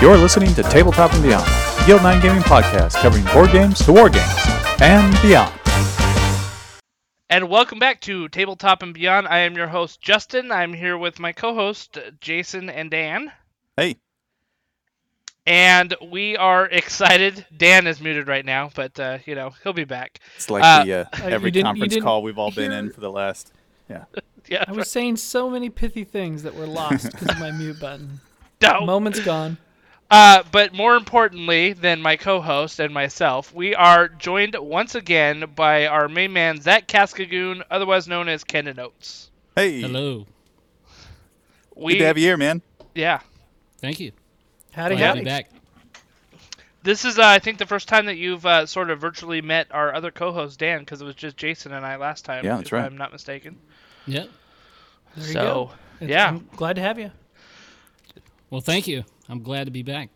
You're listening to Tabletop and Beyond, a Guild 9 gaming podcast covering board games to war games and beyond. And welcome back to Tabletop and Beyond. I am your host, Justin. I'm here with my co host, Jason and Dan. Hey. And we are excited. Dan is muted right now, but, uh, you know, he'll be back. It's like Uh, the uh, Uh, every you didn't- you conference call we've all been in for the last. Yeah. Yeah. I was saying so many pithy things that were lost because of my mute button. No. Moment's gone. Uh, but more importantly than my co-host and myself, we are joined once again by our main man Zach Cascagoon, otherwise known as Kendon Oates. Hey. Hello. We, Good to have you here, man. yeah, Thank you. Howdy, Glad to howdy. be back. this is uh, I think the first time that you've uh, sort of virtually met our other co-host Dan, because it was just Jason and I last time. Yeah, that's if right. I'm not mistaken. Yep. There you so go. It's- yeah. I'm glad to have you. Well, thank you. I'm glad to be back.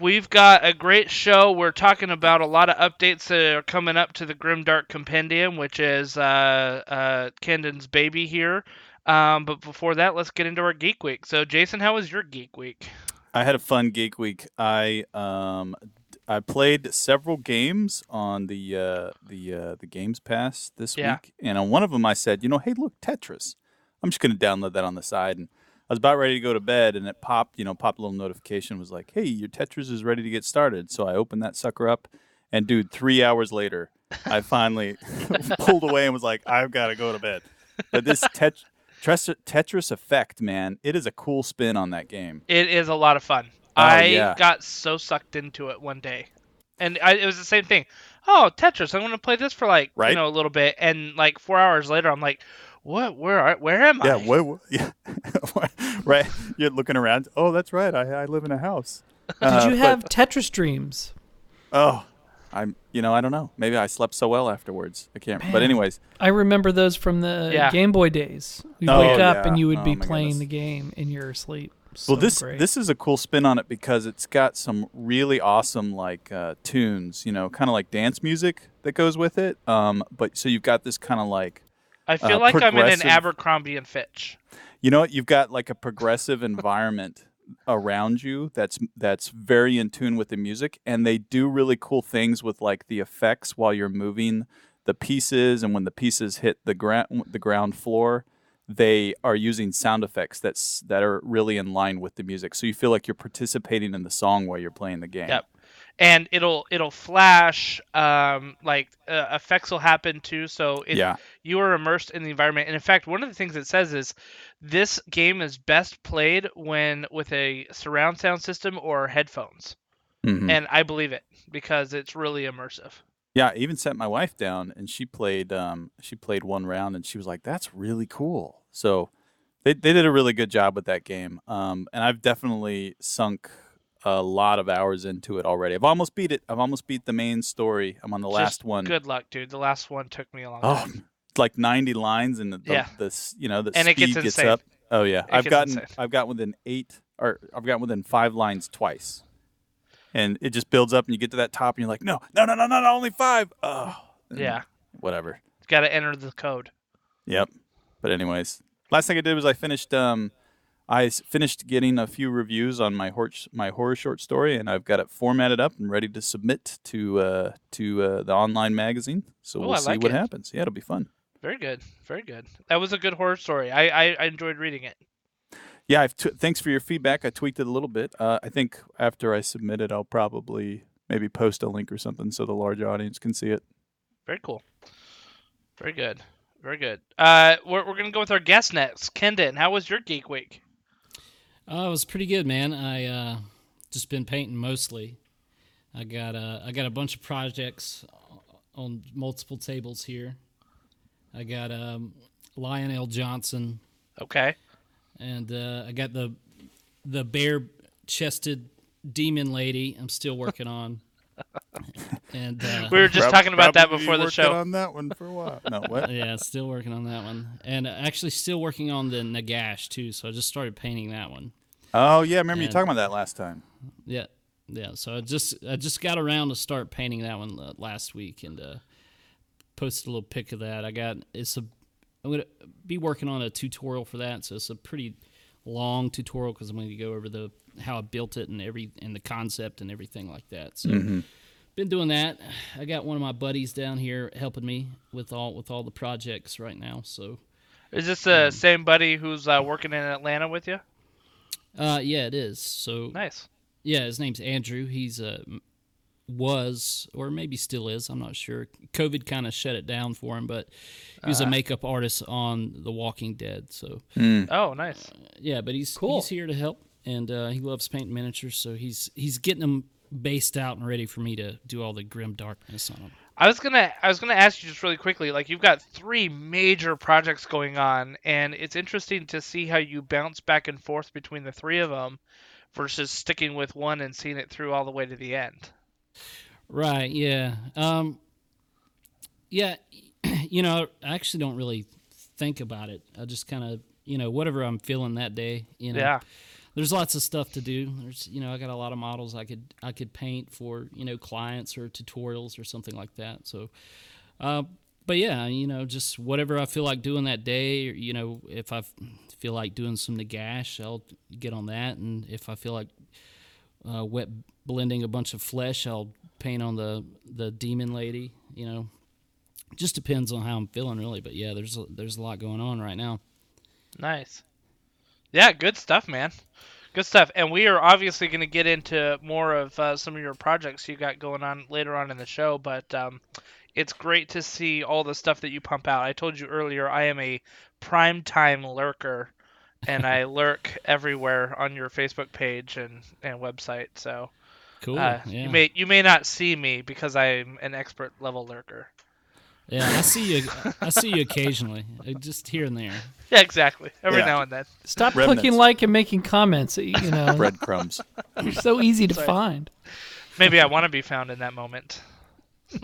We've got a great show. We're talking about a lot of updates that are coming up to the Grimdark Compendium, which is uh, uh, Kendon's baby here. Um, but before that, let's get into our Geek Week. So, Jason, how was your Geek Week? I had a fun geek week. I um I played several games on the uh, the uh, the Games Pass this Yeah. week, and on one of them I said, you know, hey, look, Tetris. I'm just going to download that on the side, and I was about ready to go to bed, and it popped, you know, popped a little notification was like, hey, your Tetris is ready to get started. So I opened that sucker up, and dude, three hours later, I finally pulled away and was like, I've got to go to bed. But this tet- Tetris, Tetris effect, man, it is a cool spin on that game. It is a lot of fun. Oh, I yeah. got so sucked into it one day, and I, it was the same thing. Oh, Tetris! I'm going to play this for like Right. you know a little bit, and like four hours later, I'm like, what? Where? Are, where am Yeah, I? where, where- yeah, right. You're looking around. Oh, that's right. I, I live in a house. Did Uh, you but- have Tetris dreams? oh, I'm. You know, I don't know. Maybe I slept so well afterwards. I can't. But anyways, I remember those from the Yeah. Game Boy days. You'd Oh, wake up yeah. and you would Oh, be playing goodness. the game in your sleep. So well, this great. this is a cool spin on it because it's got some really awesome like uh, tunes. You know, kind of like dance music that goes with it. Um, but so you've got this kind of like I feel uh, like I'm in an Abercrombie and Fitch. You know what? You've got like a progressive environment around you that's that's very in tune with the music, and they do really cool things with like the effects while you're moving the pieces, and when the pieces hit the ground the ground floor, they are using sound effects that's that are really in line with the music, so you feel like you're participating in the song while you're playing the game. Yep. And it'll it'll flash, um, like uh, effects will happen too. So it, Yeah. you are immersed in the environment. And in fact, one of the things it says is this game is best played when with a surround sound system or headphones. Mhm. And I believe it because it's really immersive. Yeah, I even sent my wife down and she played um she played one round and she was like, That's really cool. So they they did a really good job with that game. Um and I've definitely sunk a lot of hours into it already. I've almost beat it. I've almost beat the main story. I'm on the Just last one. Good luck, dude. The last one took me a long Oh, time. it's like 90 lines and the, the, Yeah. the you know the And it speed gets gets, up. Oh yeah. I've gotten insane. I've gotten within 8 or I've gotten within 5 lines twice. And it just builds up and you get to that top and you're like, "No, no, no, no, no, no only 5." Oh. Yeah. Whatever. Got to enter the code. Yep. But anyways, last thing I did was I finished um I finished getting a few reviews on my horror my horror short story and I've got it formatted up and ready to submit to uh to uh, the online magazine. So Oh, we'll I see like what it. happens. Yeah, it'll be fun. Very good. Very good. That was a good horror story. I I, I enjoyed reading it. Yeah, I've t- thanks for your feedback. I tweaked it a little bit. Uh, I think after I submit it, I'll probably maybe post a link or something so the large audience can see it. Very cool. Very good. Very good. Uh, we're, we're gonna go with our guest next. Kendon, how was your geek week? Uh, it was pretty good, man. I uh, just been painting mostly. I got uh, I got a bunch of projects on multiple tables here. I got um, Lionel Johnson, Okay. and uh, I got the the bare chested demon lady. I'm still working on. And uh, We were just Prob- talking about that before the show. on that one for a while. No, what? yeah, still working on that one, and actually still working on the Nagash too. So I just started painting that one. Oh yeah, I remember you talking about that last time. Yeah, yeah. So I just I just got around to start painting that one uh, last week and uh, posted a little pic of that. I got it's a I'm gonna be working on a tutorial for that, so it's a pretty long tutorial because I'm going to go over the how I built it and every and the concept and everything like that. So been doing that. I got one of my buddies down here helping me with all with all the projects right now. So Is this the same buddy who's uh, working in Atlanta with you? uh, yeah, it is. So Nice. Yeah, his name's Andrew. He's uh, m- was or maybe still is. I'm not sure. COVID kind of shut it down for him, but he was a uh-huh. makeup artist on The Walking Dead. So mm. Oh, nice. Uh, yeah, but he's Cool. he's here to help, and uh, he loves painting miniatures. So he's he's getting them based out and ready for me to do all the grim darkness on them. I was gonna I was gonna ask you just really quickly. Like you've got three major projects going on, and it's interesting to see how you bounce back and forth between the three of them, versus sticking with one and seeing it through all the way to the end. Right. Yeah. Um. Yeah. You know, I actually don't really think about it. I just kind of, you know, whatever I'm feeling that day. You know. Yeah. There's lots of stuff to do. There's, you know, I got a lot of models I could I could paint for you know clients or tutorials or something like that. So, uh, but yeah, you know, just whatever I feel like doing that day. Or, you know, if I feel like doing some nagash, I'll get on that, and if I feel like uh, wet blending a bunch of flesh, I'll paint on the the demon lady. You know, just depends on how I'm feeling really. But yeah, there's a, there's a lot going on right now. Nice. Yeah, good stuff, man. Good stuff. And we are obviously going to get into more of uh, some of your projects you got going on later on in the show, but um, it's great to see all the stuff that you pump out. I told you earlier, I am a primetime lurker, and I lurk everywhere on your Facebook page and, and website. So Cool. uh, yeah. you may you may not see me because I'm an expert level lurker. Yeah, I see you. I see you occasionally, uh, just here and there. Yeah, exactly. Every Yeah. now and then. Stop Remnants. clicking like and making comments. You know, Breadcrumbs. you're so easy to find. Maybe I want to be found in that moment.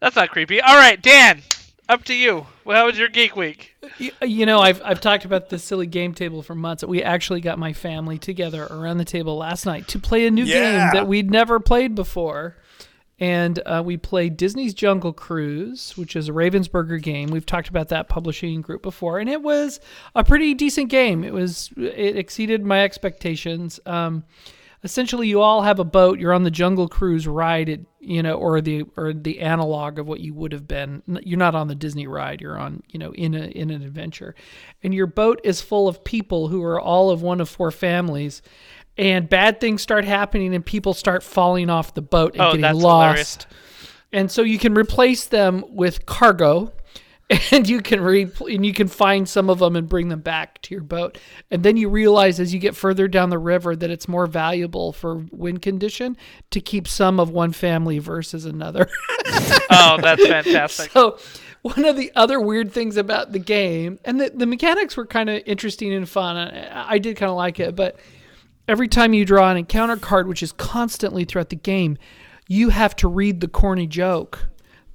That's not creepy. All right, Dan, up to you. Well, how was your geek week? You, you know, I've I've talked about this silly game table for months. We actually got my family together around the table last night to play a new game that we'd never played before. And uh, we played Disney's Jungle Cruise, which is a Ravensburger game. We've talked about that publishing group before, and it was a pretty decent game. It was it exceeded my expectations. Um, essentially, you all have a boat. You're on the Jungle Cruise ride, it, you know, or the or the analog of what you would have been. You're not on the Disney ride. You're on, you know, in a in an adventure, and your boat is full of people who are all of one of four families. And bad things start happening, and people start falling off the boat and Oh, getting that's lost. hilarious. And so you can replace them with cargo, and you can re- and you can find some of them and bring them back to your boat. And then you realize as you get further down the river that it's more valuable for wind condition to keep some of one family versus another. Oh, that's fantastic. So, one of the other weird things about the game, and the, the mechanics were kind of interesting and fun. I, I did kind of like it, but every time you draw an encounter card, which is constantly throughout the game, you have to read the corny joke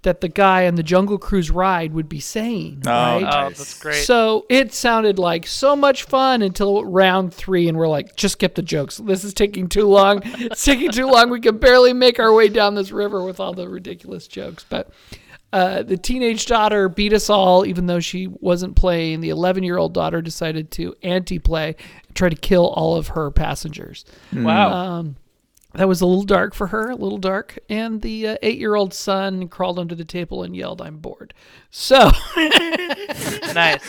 that the guy on the Jungle Cruise ride would be saying. Oh, right? Oh, that's great. So it sounded like so much fun until round three, and we're like, just skip the jokes. This is taking too long. It's taking too long. We can barely make our way down this river with all the ridiculous jokes. But uh, the teenage daughter beat us all, even though she wasn't playing. The 11 year old daughter decided to anti play and try to kill all of her passengers. wow. Um, that was a little dark for her, a little dark. And the uh, eight year old son crawled under the table and yelled, I'm bored. So. nice.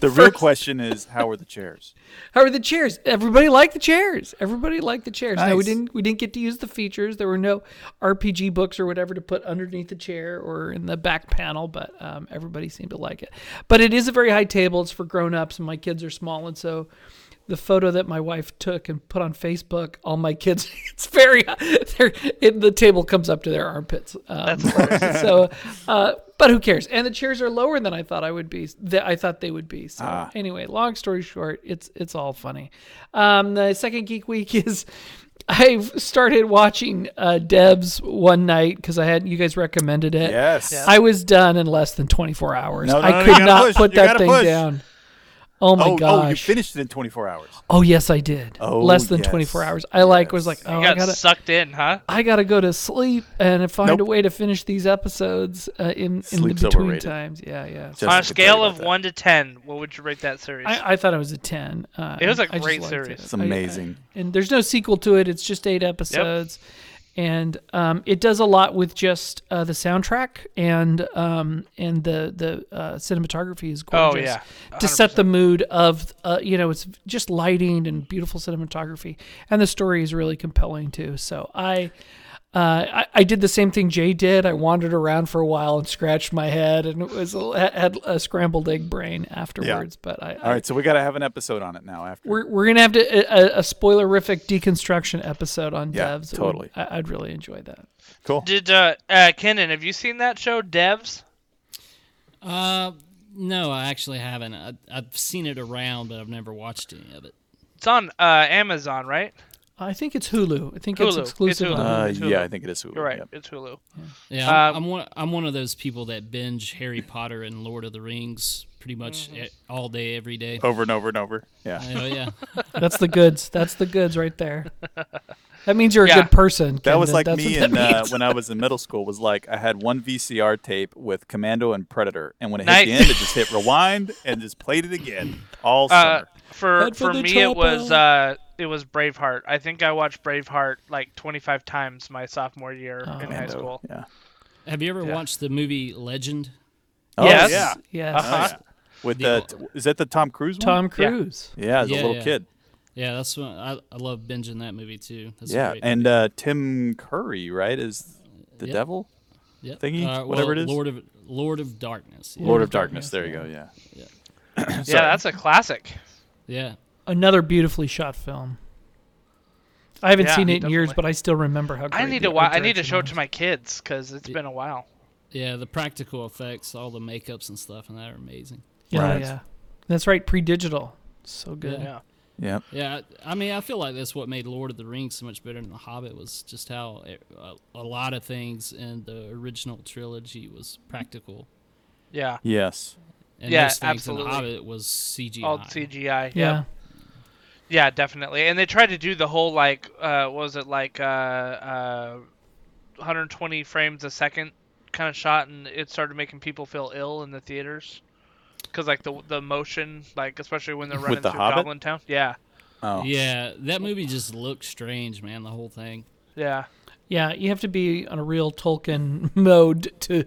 The real question is, how are the chairs? How are the chairs? Everybody liked the chairs. Everybody liked the chairs. No, we didn't. We didn't get to use the features. There were no RPG books or whatever to put underneath the chair or in the back panel. But um, everybody seemed to like it. But it is a very high table. It's for grown ups, and my kids are small, and so the photo that my wife took and put on Facebook, all my kids, it's very, they're, it, the table comes up to their armpits. Um, so, uh, but who cares? And the chairs are lower than I thought I would be. That I thought they would be. So anyway, long story short, it's it's all funny. Um, the second geek week is. I started watching uh, Devs one night because I had you guys recommended it. Yes. Yeah. I was done in less than 24 hours. No, no, I could gotta not push. put You that thing push. down. Oh my oh, gosh! oh, you finished it in 24 hours. Oh yes, I did. Oh, Less than yes. 24 hours. I like was like, oh, you I got gotta, sucked in, huh? I gotta go to sleep and find a way to finish these episodes uh, in in the between overrated. times. Yeah, yeah. Just- On a to tell you scale of that. one to ten, what would you rate that series? I, I thought it was a 10. Uh, It was a I just great series. it. It's I- I- amazing. and there's no sequel to it. It's just eight episodes, and um, it does a lot with just uh, the soundtrack and um, and the the uh, cinematography is oh gorgeous. yeah, To set the mood of, uh, you know, it's just lighting and beautiful cinematography, and the story is really compelling too. So I, uh, I, I did the same thing Jay did. I wandered around for a while and scratched my head, and it was a, had a scrambled egg brain afterwards. But I, All right, so we got to have an episode on it now. After we're, we're gonna have to a, a spoilerific deconstruction episode on Yeah, devs. It would- totally. I, I'd really enjoy that. cool. Did uh, uh, Kenan, have you seen that show, Devs? Uh, no, I actually haven't. I, I've seen it around, but I've never watched any of it. It's on uh, Amazon, right? I think it's Hulu. I think it's exclusive. It's Hulu. Uh, It's yeah, I think it is Hulu. You're right. Yep. It's Hulu. Yeah, I'm, Um, I'm one. I'm one of those people that binge Harry Potter and Lord of the Rings pretty much Mm-hmm. all day, every day. Over and over and over. Yeah. Oh yeah, That's the goods. That's the goods right there. That means you're a Yeah. good person. That was like That's me what in, uh, when I was in middle school. Was like I had one VCR tape with Commando and Predator, and when it Nice. hit the end, it just hit rewind and just played it again all Uh, for Head for for the me, it was uh, it was Braveheart. I think I watched Braveheart like 25 times my sophomore year Oh. in high school. Yeah. have you ever Yeah. watched the movie Legend? Oh Yes. yeah. yes. Oh, Uh-huh. yeah. With The- the is that the Tom Cruise one? Tom Cruise. Yeah, as Yeah, a little yeah. kid. Yeah, that's what I, I love binging that movie too. That's yeah, great and uh, Tim Curry, right, is the Yep. devil, Yep. thingy, Uh, whatever well, it is. Lord of Lord of Darkness. Yeah. Lord of of Darkness. Darkness, There you go. Yeah. Yeah, Sorry. that's a classic. yeah. Another beautifully shot film. I haven't Yeah, seen it in years, definitely. but I still remember how. Great I need the to wa- art I need to direction show it was. to my kids because it's Yeah. been a while. Yeah, the practical effects, all the makeups and stuff, and that are amazing. Yeah, Right. yeah. That's right. Pre-digital. So good. Yeah. Yeah. Yeah, I I mean, I feel like that's what made Lord of the Rings so much better than The Hobbit was just how it, a, a lot of things in the original trilogy was practical, Yeah. Yes. and Yeah, most things absolutely. in The Hobbit was CGI. All CGI. Yeah. Yeah. Yeah, definitely. And they tried to do the whole like uh what was it like uh uh 120 frames a second kind of shot and it started making people feel ill in the theaters. Cuz like the the motion like especially when they're With running The through Hobbit? Goblin Town. Yeah. Oh. Yeah, that movie just looked strange, man. The whole thing. Yeah. Yeah, you have to be on a real Tolkien mode to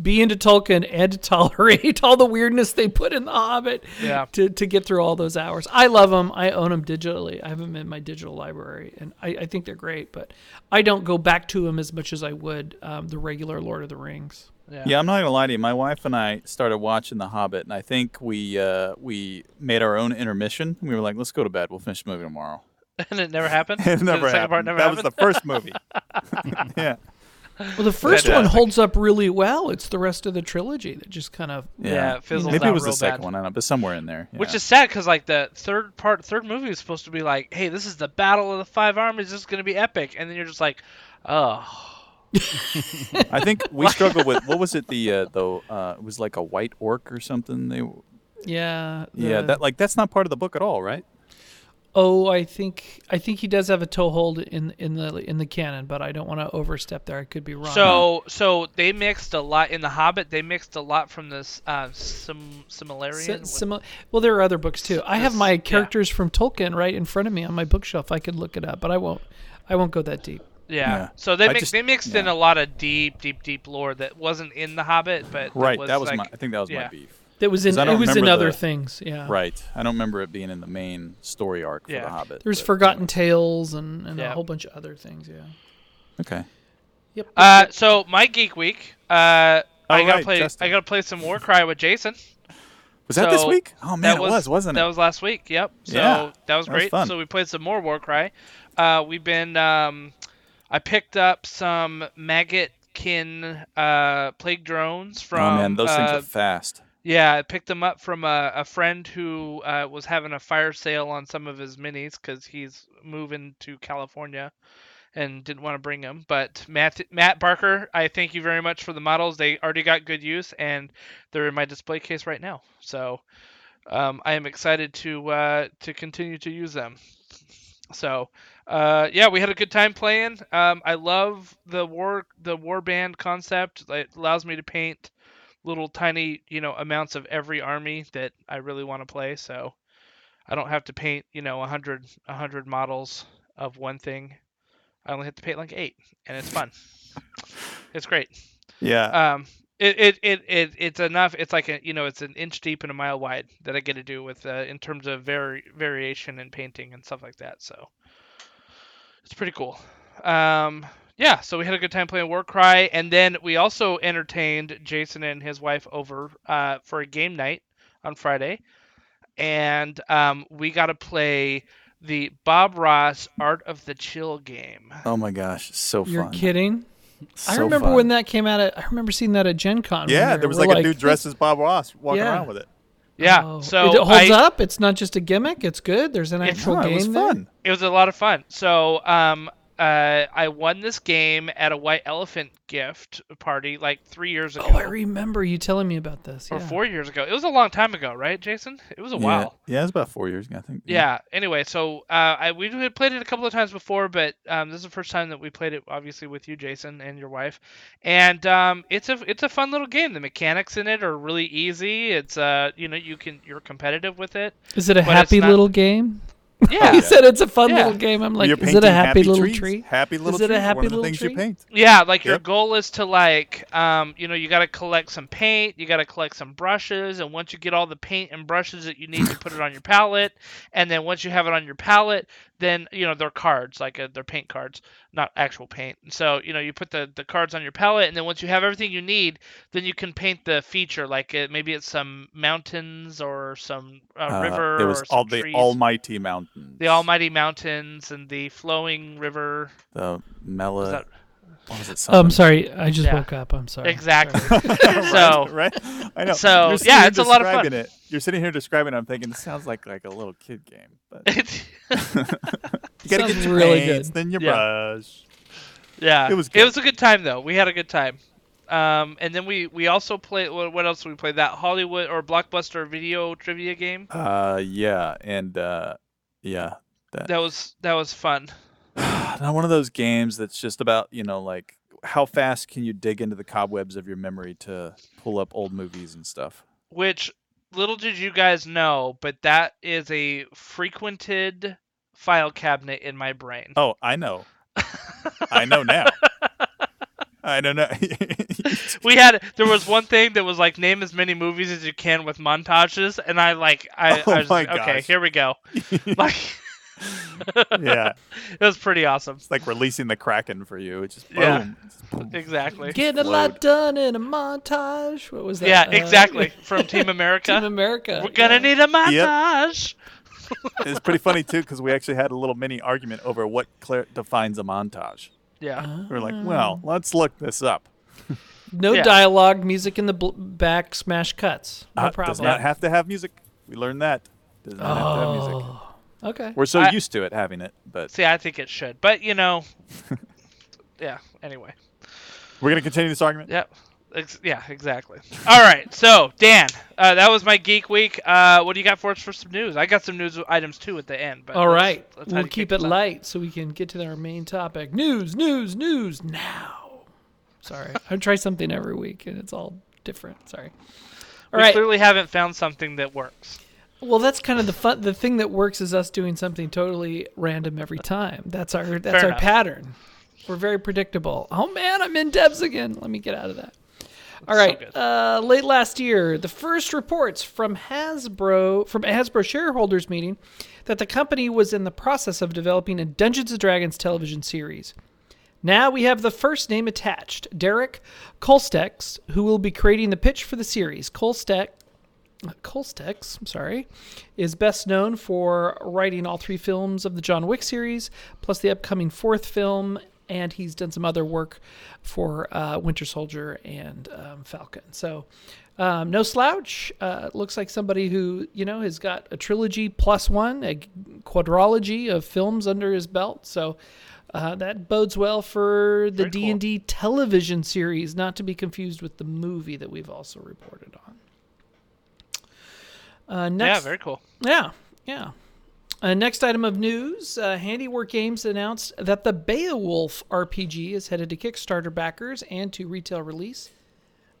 be into Tolkien and to tolerate all the weirdness they put in The Hobbit Yeah. to, to get through all those hours. I love them. I own them digitally. I have them in my digital library, and I, I think they're great, but I don't go back to them as much as I would um, the regular Lord of the Rings. Yeah. Yeah, I'm not gonna lie to you. My wife and I started watching The Hobbit, and I think we uh, we made our own intermission. We were like, "Let's go to bed. We'll finish the movie tomorrow." and it never happened. It never second happened. part never that happened. was the first movie. yeah. Well, the first one Fantastic. holds up really well. It's the rest of the trilogy that just kind of. Yeah, it fizzles Maybe it was the second bad. one. I don't know, but somewhere in there. Which is sad because like the third part, third movie is supposed to be like, hey, this is the battle of the five armies. This is gonna be epic, and then you're just like, oh, I think we struggled with what was it? The uh, though uh, it was like a white orc or something. They Yeah. yeah that like that's not part of the book at all, right? Oh, I think I think he does have a toehold in in the in the canon, but I don't want to overstep there. I could be wrong. So so they mixed a lot in the Hobbit. They mixed a lot from this uh, sim Silmarillion. Si- simi- well, there are other books too. I have This- my yeah. characters from Tolkien right in front of me on my bookshelf. I could look it up, but I won't. I won't go that deep. yeah. Yeah. So they I mixed just- they mixed in a lot of deep deep deep lore that wasn't in the Hobbit, but Right. that was like, my. I think that was yeah. my beef. That was in 'Cause I it was in other the- things. Yeah. Right. I don't remember it being in the main story arc for Yeah. the Hobbit. There's but Forgotten anyway. Tales and, and a whole bunch of other things. Yeah. Okay. Yep. Uh, so my geek week. Uh, I gotta right, play. Justin. I gotta play some Warcry with Jason. Was that this week? Oh man, that it was, wasn't it? That was last week. Yep. So Yeah, that was that was fun. So we played some more Warcry. Uh, we've been. Um, I picked up some Maggotkin uh, plague drones from. oh man, those things uh, are fast. Yeah, I picked them up from a, a friend who uh, was having a fire sale on some of his minis because he's moving to California and didn't want to bring them. But Matt Matt Barker, I thank you very much for the models. They already got good use and they're in my display case right now. So um, I am excited to uh, to continue to use them. So uh, yeah, we had a good time playing. Um, I love the war the war band concept. It allows me to paint little tiny you know amounts of every army that I really want to play. So I don't have to paint you know a hundred a hundred models of one thing. I only have to paint like eight, and it's fun. it's great. Yeah. Um, it, it, it, it it's enough. It's like a you know it's an inch deep and a mile wide that I get to do with uh, in terms of vari- variation and painting and stuff like that. So it's pretty cool. Um, yeah, so we had a good time playing Warcry, and then we also entertained Jason and his wife over uh, for a game night on Friday, and um, we got to play the Bob Ross Art of the Chill game. oh my gosh, so You're fun. kidding. I remember fun. when that came out. At, I remember seeing that at Gen Con. Yeah, we there was were like, a dude dressed as Bob Ross walking Yeah. around with it. Yeah, Oh, so it holds I, up. It's not just a gimmick. It's good. There's an actual No, game it was there. fun. it was a lot of fun. So um, uh, I won this game at a White Elephant gift party like three years ago. Oh, I remember you telling me about this. or four years ago. It was a long time ago, right, Jason? It was a Yeah. while. Yeah, it was about four years ago, I think. Yeah. Anyway, so uh, I we had played it a couple of times before, but um, this is the first time that we played it, obviously with you, Jason, and your wife. And um, it's a it's a fun little game. The mechanics in it are really easy. It's uh you know you can you're competitive with it. Is it a happy not- little game? Yeah. you said it's a fun Yeah. little game. I'm like, You're is it a happy, little trees. tree? Happy little Is it a trees happy one of the little things tree? you paint. Yeah, like your goal is to like, um, you know, you got to collect some paint, you got to collect some brushes, and once you get all the paint and brushes that you need, you put it on your palette, and then once you have it on your palette, then you know they're cards, like uh, they're paint cards, not actual paint. So you know you put the the cards on your palette, and then once you have everything you need, then you can paint the feature, like it, maybe it's some mountains or some uh, Uh, river it was all the trees. almighty mountains. the almighty mountains and the flowing river. The Mela. Is that- what was it? Oh, I'm sorry. I just Yeah. woke up. I'm sorry. Exactly. right, So- right, I know. so, yeah, it's a lot of fun. It. You're sitting here describing. it, I'm thinking this sounds like like a little kid game, but It's- you gotta Sounds get your really paints, good. then your Yeah. brush. Yeah, It was It was a good time though. We had a good time. Um, and then we we also played. What, what else did we play? That Hollywood or Blockbuster video trivia game. Uh, yeah, and uh, yeah, that. That was that was fun. not one of those games that's just about you know like how fast can you dig into the cobwebs of your memory to pull up old movies and stuff. Which little did you guys know, but that is a frequented file cabinet in my brain. Oh, I know. I know now. I don't know. we had there was one thing that was like name as many movies as you can with montages, and I like I, Oh I was like, okay, here we go. Like, yeah, it was pretty awesome. it's like releasing the Kraken for you. It's just boom. Yeah. Just boom. Exactly. Getting a lot done in a montage. What was that? Yeah, Uh, exactly. From Team America. Team America. We're gonna yeah. need a montage. It's pretty funny too because we actually had a little mini argument over what clear defines a montage. Yeah. we are like, well, let's look this up. No Yeah. dialogue, music in the bl- back, smash cuts. No Uh, problem. Does not have to have music. We learned that. Does not have to have music. Okay. We're so I- used to it having it, but See, I think it should, but you know, yeah. Anyway, we're gonna continue this argument. yep. Ex- yeah, exactly. All right, so Dan, uh, that was my geek week. Uh, what do you got for us for some news? I got some news items too at the end. But All let's- right. let's we'll keep it this off? light so we can get to our main topic. News, news, news now. Sorry. I try something every week and it's all different. Sorry. All we right. clearly haven't found something that works. Well, that's kind of the fun. The thing that works is us doing something totally random every time. That's our that's Fair our enough. pattern. We're very predictable. Oh man, I'm in Devs again. Let me get out of that. All So right. good. uh, late last year, the first reports from Hasbro from a Hasbro shareholders meeting that the company was in the process of developing a Dungeons and Dragons television series. Now we have the first name attached, Derek Kolstad, who will be creating the pitch for the series. Kolstad Kolstad, I'm sorry, is best known for writing all three films of the John Wick series, plus the upcoming fourth film, and he's done some other work for uh, Winter Soldier and um, Falcon. So, um, no slouch. Uh, looks like somebody who you know has got a trilogy plus one, a quadrology of films under his belt. So. Uh, that bodes well for the D and D television series, not to be confused with the movie that we've also reported on. Uh, Yeah, very cool. Yeah, yeah. Uh, next item of news: uh, Handiwork Games announced that the Beowulf RPG is headed to Kickstarter backers and to retail release.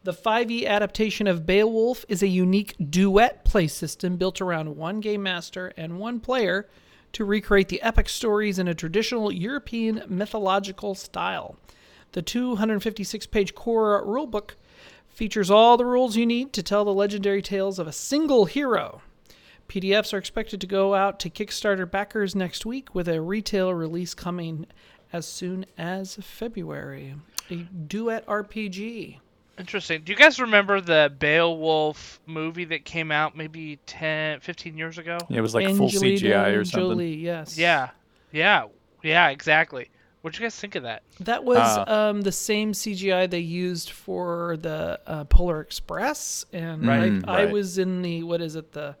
The 5e adaptation of Beowulf is a unique duet play system built around one game master and one player to recreate the epic stories in a traditional European mythological style. The 256 page core rulebook features all the rules you need to tell the legendary tales of a single hero. PDFs are expected to go out to Kickstarter backers next week with a retail release coming as soon as February. A duet RPG. Interesting. Do you guys remember the Beowulf movie that came out maybe 10, 15 years ago? Yeah, it was like full CGI or something. Jolie, yes. Yeah. Yeah. Yeah, exactly. What'd you guys think of that? That was Ah. um, the same CGI they used for the uh, Polar Express, and Right. I, I was in the what is it the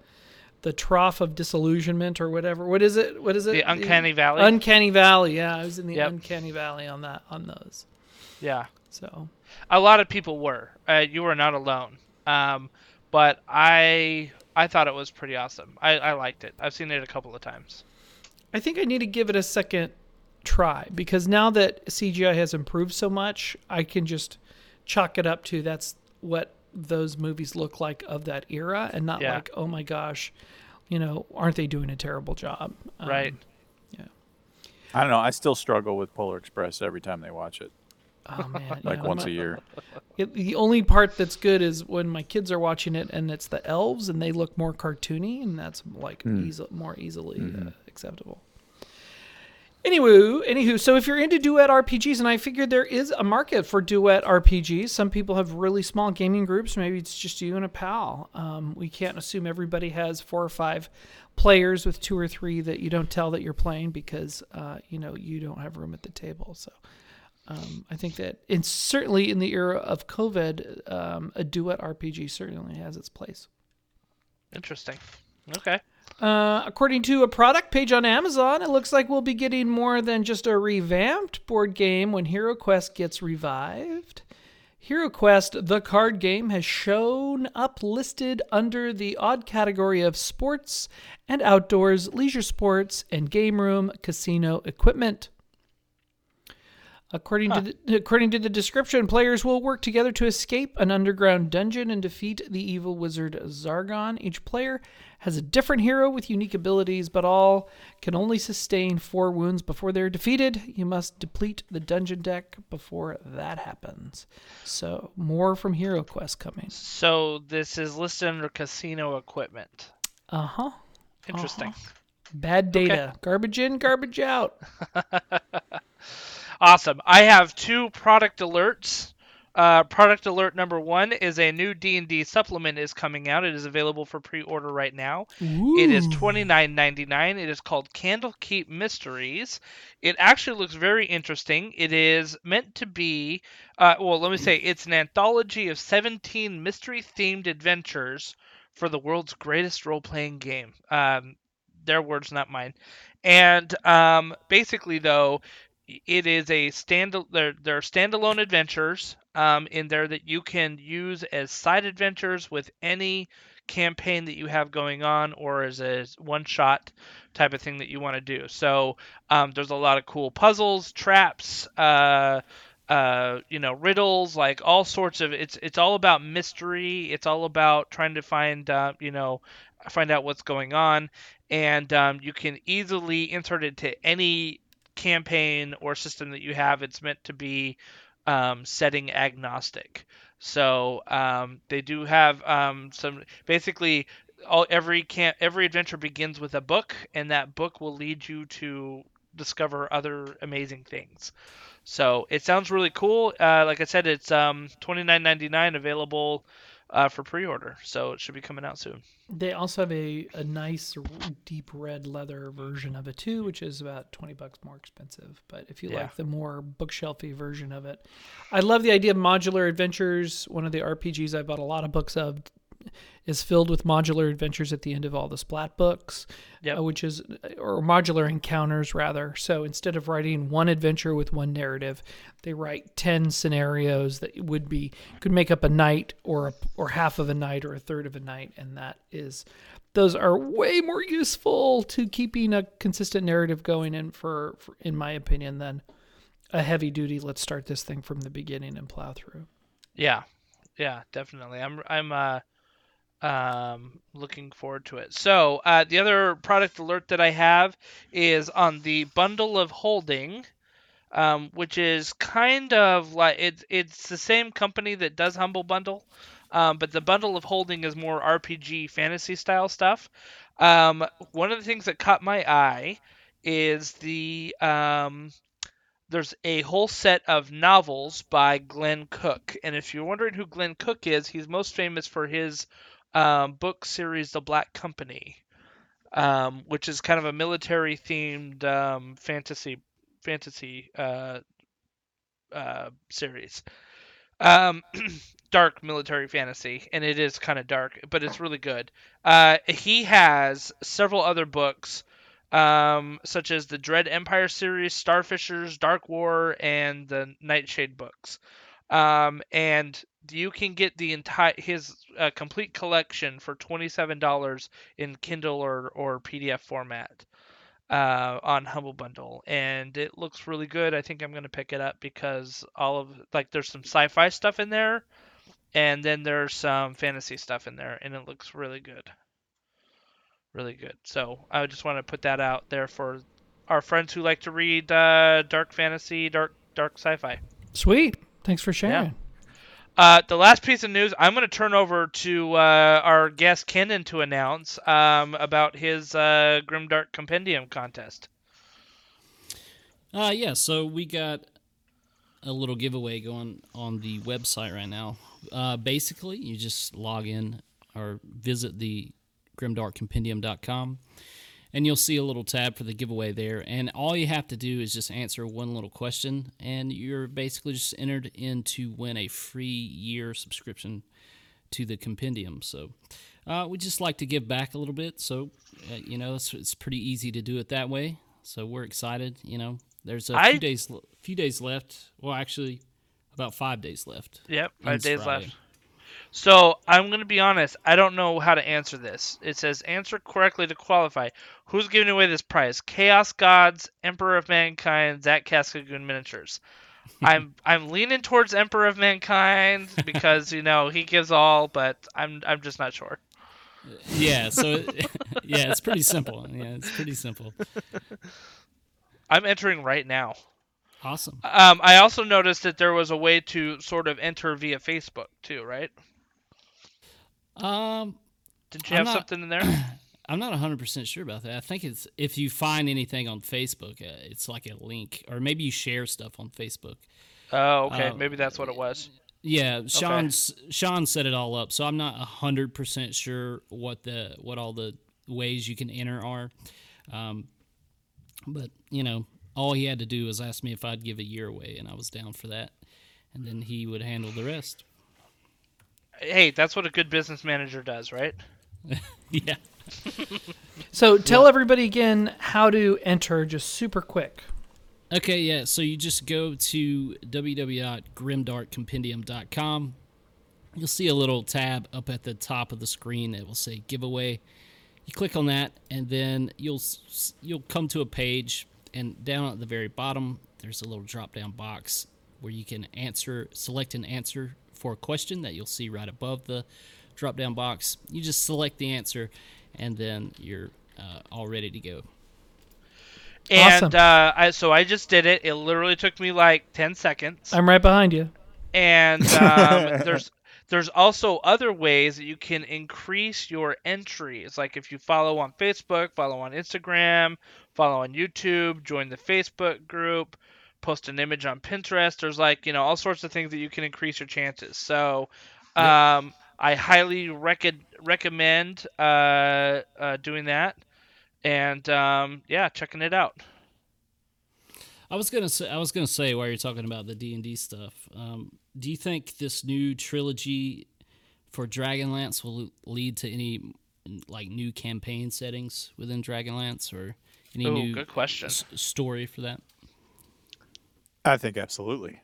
the trough of disillusionment or whatever. What is it? What is it? The Uncanny Valley? Uncanny Valley. Yeah, I was in the Yep. Uncanny Valley on that on those. Yeah. So A lot of people were. Uh, you were not alone. Um, but I I thought it was pretty awesome. I, I liked it. I've seen it a couple of times. I think I need to give it a second try because now that CGI has improved so much, I can just chalk it up to that's what those movies look like of that era and not Yeah. like, oh my gosh, you know, aren't they doing a terrible job? Um, Right. Yeah. I don't know. I still struggle with Polar Express every time they watch it, Oh man. like yeah, once my- a year. It, the only part that's good is when my kids are watching it and it's the elves and they look more cartoony and that's like easy, more easily uh, acceptable. Anywho, anywho, so if you're into duet RPGs, and I figured there is a market for duet RPGs. Some people have really small gaming groups. Maybe it's just you and a pal. Um, we can't assume everybody has four or five players with two or three that you don't tell that you're playing because uh, you know you don't have room at the table. So um, I think that it's certainly in the era of COVID, um, a duet RPG certainly has its place. Interesting. Okay. Uh, according to a product page on Amazon, it looks like we'll be getting more than just a revamped board game when Hero Quest gets revived. Hero Quest, the card game, has shown up listed under the odd category of sports and outdoors, leisure sports, and game room casino equipment. According to the, according to the description, players will work together to escape an underground dungeon and defeat the evil wizard Zargon. Each player has a different hero with unique abilities, but all can only sustain four wounds before they're defeated. You must deplete the dungeon deck before that happens. So, more from Hero Quest coming. So this is listed under casino equipment. Uh huh. Interesting. Bad data. Garbage in, garbage out. Awesome. I have two product alerts. Uh, product alert number one is a new D&D supplement is coming out. It is available for pre-order right now. It is twenty nine ninety nine. It is called Candlekeep Mysteries. It actually looks very interesting. It is meant to be, uh, well, let me say, it's an anthology of seventeen mystery-themed adventures for the world's greatest role-playing game. Um, their words, not mine. And um, basically, though, it is a stand. They're, they're standalone adventures um, in there that you can use as side adventures with any campaign that you have going on, or as a one-shot type of thing that you want to do. So um, there's a lot of cool puzzles, traps. Uh, uh, you know, riddles, like all sorts of. It's it's all about mystery. It's all about trying to find, uh, you know, find out what's going on, and um, you can easily insert it to any campaign or system that you have. It's meant to be um, setting agnostic. So um, they do have um, some basically all every can every adventure begins with a book, and that book will lead you to discover other amazing things. So it sounds really cool. Uh, like I said, it's um, twenty nine ninety nine available uh, for pre order, so it should be coming out soon. They also have a, a nice deep red leather version of it too, which is about 20 bucks more expensive. But if you Yeah. like the more bookshelfy version of it, I love the idea of modular adventures. One of the RPGs I bought a lot of books of is filled with modular adventures at the end of all the splat books, Yep. uh, which is or modular encounters rather. So instead of writing one adventure with one narrative, they write ten scenarios that would be could make up a night or a, or half of a night or a third of a night, and that is those are way more useful to keeping a consistent narrative going in for, for in my opinion than a heavy duty let's start this thing from the beginning and plow through. Yeah, yeah, definitely. I'm I'm uh um looking forward to it. So uh, the other product alert that I have is on the bundle of holding, um, which is kind of like it's it's the same company that does Humble Bundle, um, but the bundle of holding is more RPG fantasy style stuff. Um, one of the things that caught my eye is the um, there's a whole set of novels by Glen Cook. And if you're wondering who Glen Cook is, he's most famous for his um, book series, The Black Company, um, which is kind of a military themed um, fantasy fantasy uh, uh, series. Um, dark military fantasy, and it is kind of dark, but it's really good. Uh, he has several other books um, such as the Dread Empire series, Starfishers, Dark War, and the Nightshade books. Um, and you can get the entire his uh, complete collection for twenty seven dollars in Kindle or or PDF format uh, on Humble Bundle, and it looks really good. I think I'm gonna pick it up because all of like there's some sci-fi stuff in there, and then there's some fantasy stuff in there, and it looks really good really good. So I just want to put that out there for our friends who like to read uh, dark fantasy, dark dark sci-fi. Sweet. Thanks for sharing. Uh, the last piece of news, I'm going to turn over to uh, our guest Kenan to announce um, about his uh, Grimdark Compendium contest. Uh, yeah, so we got a little giveaway going on the website right now. Uh, basically, you just log in or visit the grimdarkcompendium.com and you'll see a little tab for the giveaway there. And all you have to do is just answer one little question, and you're basically just entered in to win a free year subscription to the compendium. So uh, we just like to give back a little bit. So, uh, you know, it's, it's pretty easy to do it that way. So we're excited. You know, there's a I- few days few days left. Well, actually, about five days left. Yep, five days Friday. left. So I'm going to be honest. I don't know how to answer this. It says answer correctly to qualify. Who's giving away this prize? Chaos Gods, Emperor of Mankind, Zach Cascagoon Miniatures. I'm I'm leaning towards Emperor of Mankind because you know he gives all, but I'm I'm just not sure. Yeah. So yeah, it's pretty simple. Yeah, it's pretty simple. I'm entering right now. Awesome. Um, I also noticed that there was a way to sort of enter via Facebook too, right? Um, Didn't you I'm have not- something in there? I'm not 100% sure about that. I think it's if you find anything on Facebook, uh, it's like a link, or maybe you share stuff on Facebook. Oh, okay. Uh, Maybe that's what it was. Yeah, Sean's Sean set it all up, so I'm not 100% sure what the what all the ways you can enter are. Um, but you know, all he had to do was ask me if I'd give a year away, and I was down for that, and then he would handle the rest. Hey, that's what a good business manager does, right? yeah. So tell everybody again how to enter just super quick. Okay, yeah. So you just go to www.grimdarkcompendium.com. You'll see a little tab up at the top of the screen that will say giveaway. You click on that, and then you'll you'll come to a page, and down at the very bottom, there's a little drop down box where you can answer, select an answer for a question that you'll see right above the drop down box. You just select the answer, and then you're uh, all ready to go. And Awesome. uh, I, so I just did it. It literally took me like ten seconds. I'm right behind you. and um, there's there's also other ways that you can increase your entries. Like if you follow on Facebook, follow on Instagram, follow on YouTube, join the Facebook group, post an image on Pinterest. There's like you know all sorts of things that you can increase your chances. So. Um, I highly rec- recommend uh, uh, doing that, and um, yeah, checking it out. I was gonna say I was gonna say while you're talking about the D and D stuff. Um, do you think this new trilogy for Dragonlance will lead to any like new campaign settings within Dragonlance or any Ooh, new good question. s- story for that? I think absolutely.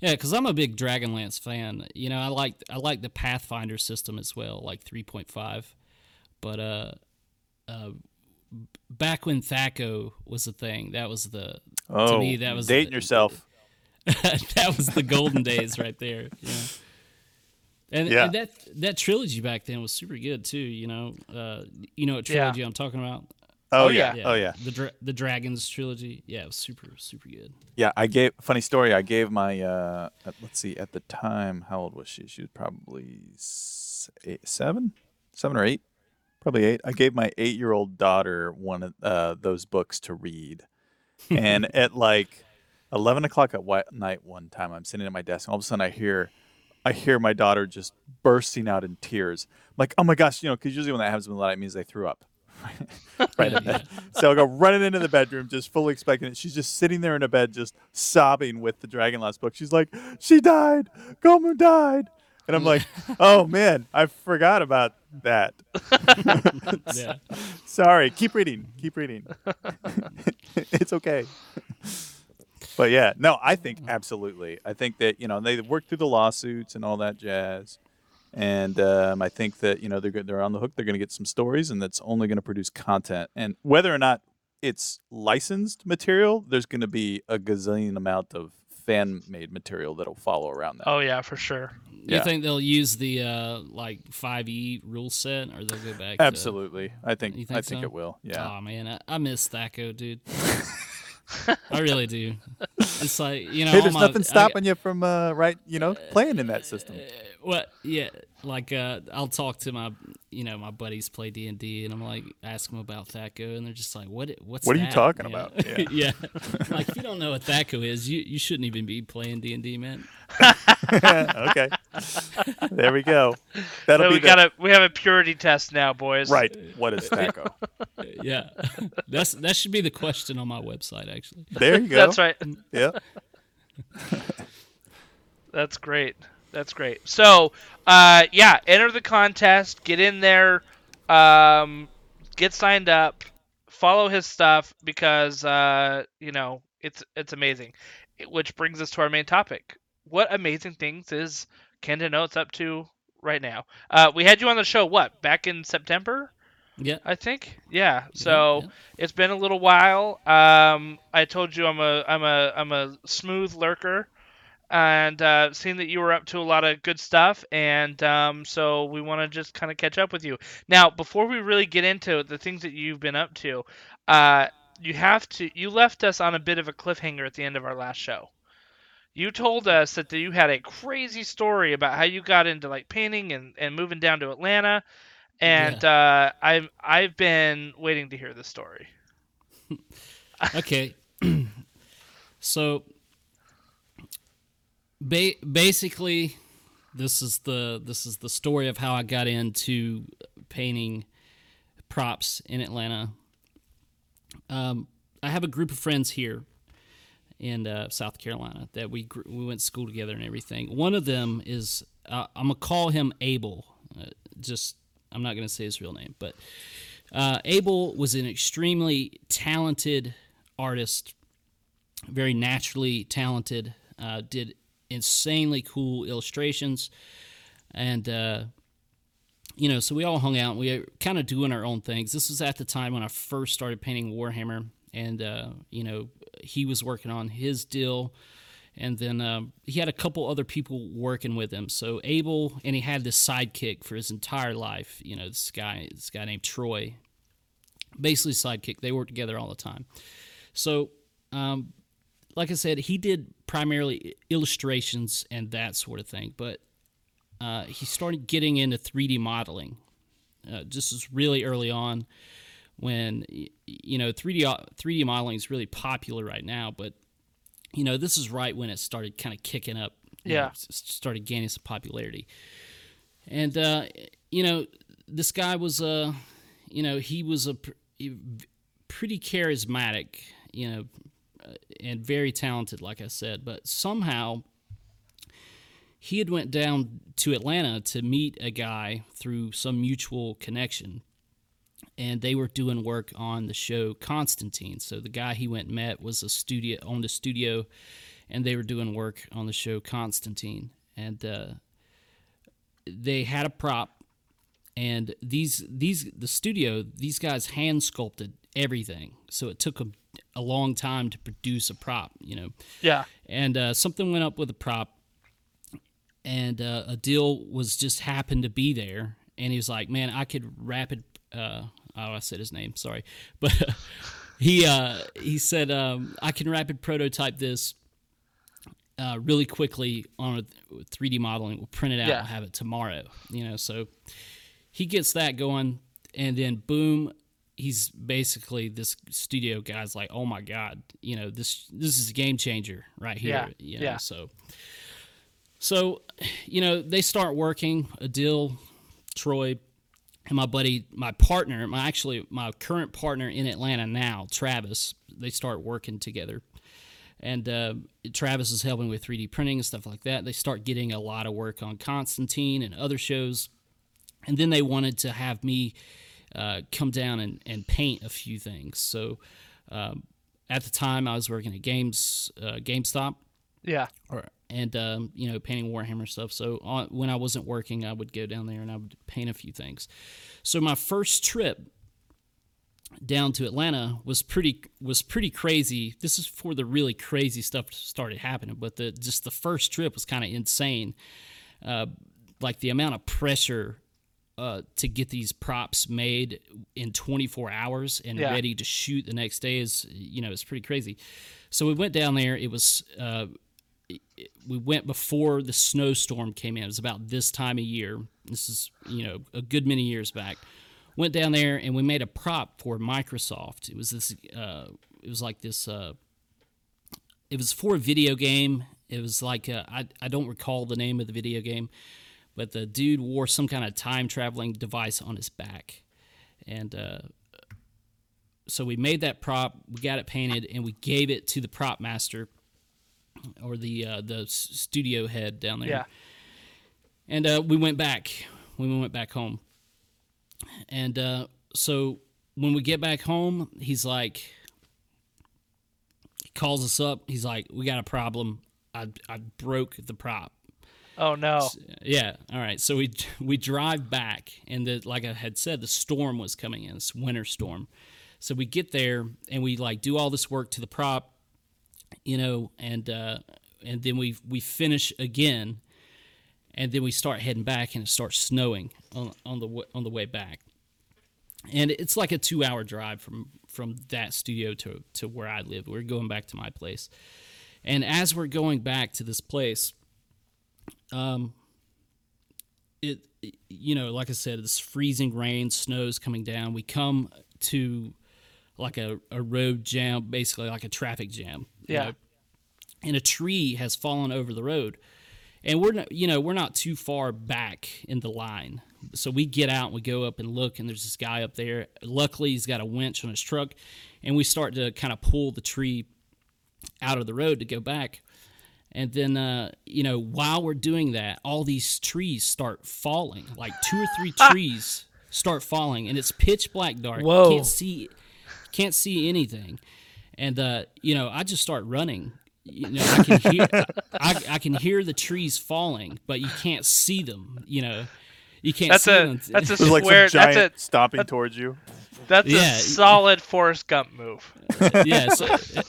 Yeah, because I'm a big Dragonlance fan. You know, I like I like the Pathfinder system as well, like 3.5. But uh, uh, back when THAC0 was a thing, that was the Oh, me, that was dating the- yourself. that was the golden days right there. Yeah. And, Yeah. and that that trilogy back then was super good too. You know, uh, you know what Yeah. trilogy I'm talking about? Oh, Oh, yeah. yeah. Oh yeah. The dra- the Dragons trilogy. Yeah, it was super super good. Yeah, I gave funny story. I gave my uh, at- let's see, at the time, how old was she? She was probably eight, seven, seven or eight, probably eight. I gave my eight-year-old daughter one of uh, those books to read, and at like eleven o'clock at wi- night one time, I'm sitting at my desk, and all of a sudden I hear, I hear my daughter just bursting out in tears. I'm like, oh my gosh, you know, because usually when that happens in the night, it means they threw up. right in. So I go running into the bedroom, just fully expecting it. She's just sitting there in a bed, just sobbing with the Dragon Dragonlance book. She's like, "She died. Gomu died." And I'm like, "Oh man, I forgot about that. Yeah. Sorry. Keep reading. Keep reading. it's okay." But yeah, no, I think mm. absolutely. I think that you know they worked through the lawsuits and all that jazz, and um, I think that you know they're they're on the hook. They're going to get some stories, and that's only going to produce content. And whether or not it's licensed material, there's going to be a gazillion amount of fan made material that'll follow around that. Oh yeah, for sure. You Yeah. think they'll use the uh, like 5e rule set, or they'll go back? To, Absolutely, I think, You I think think so? it will. Yeah. Oh man, I, I miss THAC0, dude. I really do. It's like you know, hey, there's my- nothing I- stopping you from uh, right, you know, playing in that system. What? Yeah, like uh, I'll talk to my, you know, my buddies play D and D, and I'm like, ask them about THAC0, and they're just like, what? What's What are you talking know? about? Yeah. yeah. like if you don't know what THAC0 is, you you shouldn't even be playing D and D, man. okay, there we go. That'll So be we the, got a we have a purity test now, boys. right. What is THAC0? Yeah, that's that should be the question on my website, actually. There you go. That's right. Yeah. That's great. That's great. So, uh, yeah, enter the contest. Get in there. Um, get signed up. Follow his stuff because uh, you know it's it's amazing. Which brings us to our main topic. What amazing things is Kendon Oates up to right now? Uh, we had you on the show. What back in September? Yeah. I think. Yeah. So yeah. it's been a little while. Um, I told you I'm a I'm a I'm a smooth lurker, and uh, seen that you were up to a lot of good stuff, and um, so we want to just kind of catch up with you. Now, before we really get into the things that you've been up to, uh, you have to you left us on a bit of a cliffhanger at the end of our last show. You told us that you had a crazy story about how you got into like painting and, and moving down to Atlanta, and uh, I've I've been waiting to hear this story. okay so ba- basically this is the this is the story of how i got into painting props in atlanta. Um, i have a group of friends here in uh, south carolina that we we went to school together and everything. One of them is uh, i'm gonna call him abel. Uh, just i'm not gonna say his real name but uh, Abel was an extremely talented artist, very naturally talented, uh, did insanely cool illustrations. And, uh, you know, so we all hung out. We were kind of doing our own things. This was at the time when I first started painting Warhammer. And, uh, you know, he was working on his deal. And then um, he had a couple other people working with him. So Abel, and he had this sidekick for his entire life. You know, this guy, this guy named Troy. Basically, sidekick. They worked together all the time. So, um, like I said, he did primarily illustrations and that sort of thing. But uh, he started getting into 3D modeling. Uh, just as really early on, when you know 3D 3D modeling is really popular right now, but you know, this is right when it started kind of kicking up. you know, Yeah. started gaining some popularity. And, uh, you know, this guy was, uh, you know, he was a pr- pretty charismatic, you know, and very talented, like I said, but somehow he had went down to Atlanta to meet a guy through some mutual connection and they were doing work on the show Constantine. So the guy he went met was a studio owned a studio, and they were doing work on the show Constantine. And uh, they had a prop, and these these the studio these guys hand sculpted everything. So it took a, a long time to produce a prop, you know. Yeah. And uh, something went up with a prop, and uh, Adil was just happened to be there, and he was like, "Man, I could rapid." Uh, oh, I said his name. Sorry, but uh, he uh, he said um, I can rapid prototype this uh, really quickly on a 3D modeling. We'll print it out. Yeah. and have it tomorrow. You know, so he gets that going, and then boom, he's basically this studio guy's like, oh my god, you know this this is a game changer right here. Yeah, You know, yeah. So so you know they start working. Adil, Troy, and my buddy, my partner, my actually my current partner in Atlanta now, Travis. They start working together, and uh, Travis is helping with 3D printing and stuff like that. They start getting a lot of work on Constantine and other shows, and then they wanted to have me uh, come down and, and paint a few things. So um, at the time, I was working at Games uh, GameStop Yeah. or and um, you know painting Warhammer stuff. So on, when I wasn't working, I would go down there and I would paint a few things. So my first trip down to Atlanta was pretty was pretty crazy. This is before the really crazy stuff started happening, but the just the first trip was kind of insane. Uh, like the amount of pressure uh, to get these props made in 24 hours and Yeah. ready to shoot the next day is you know it's pretty crazy. So we went down there. It was uh, we went before the snowstorm came in. It was about this time of year. This is, you know, a good many years back. Went down there and we made a prop for Microsoft. It was this, uh, it was like this, uh, it was for a video game. It was like, I, I don't recall the name of the video game, but the dude wore some kind of time traveling device on his back. And, uh, so we made that prop, we got it painted, and we gave it to the prop master or the uh, the studio head down there. Yeah. And uh, we went back. We went back home. And uh, so when we get back home, he's like, he calls us up. He's like, "We got a problem. I I broke the prop." Oh no. Yeah. All right. So we we drive back, and the like I had said, the storm was coming in. This winter storm. So we get there, and we like do all this work to the prop, you know, and uh, and then we we finish again, and then we start heading back, and it starts snowing on on the on the way back, and it's like a two hour drive from from that studio to to where I live. We're going back to my place, and as we're going back to this place, um, it you know, like I said, it's freezing rain, snow's coming down. We come to like a, a road jam, basically like a traffic jam. Yeah. know, and a tree has fallen over the road and we're not you know we're not too far back in the line so we get out and we go up and look and there's this guy up there luckily he's got a winch on his truck and we start to kind of pull the tree out of the road to go back and then uh, you know while we're doing that all these trees start falling like two or three trees start falling and it's pitch black dark Whoa. can't see can't see anything and uh, you know i just start running you know i can hear I, I can hear the trees falling but you can't see them you know you can't That's see a them that's a There's like square. some giant That's a stomping towards you. that's Yeah. a solid Forrest Gump move. yeah so,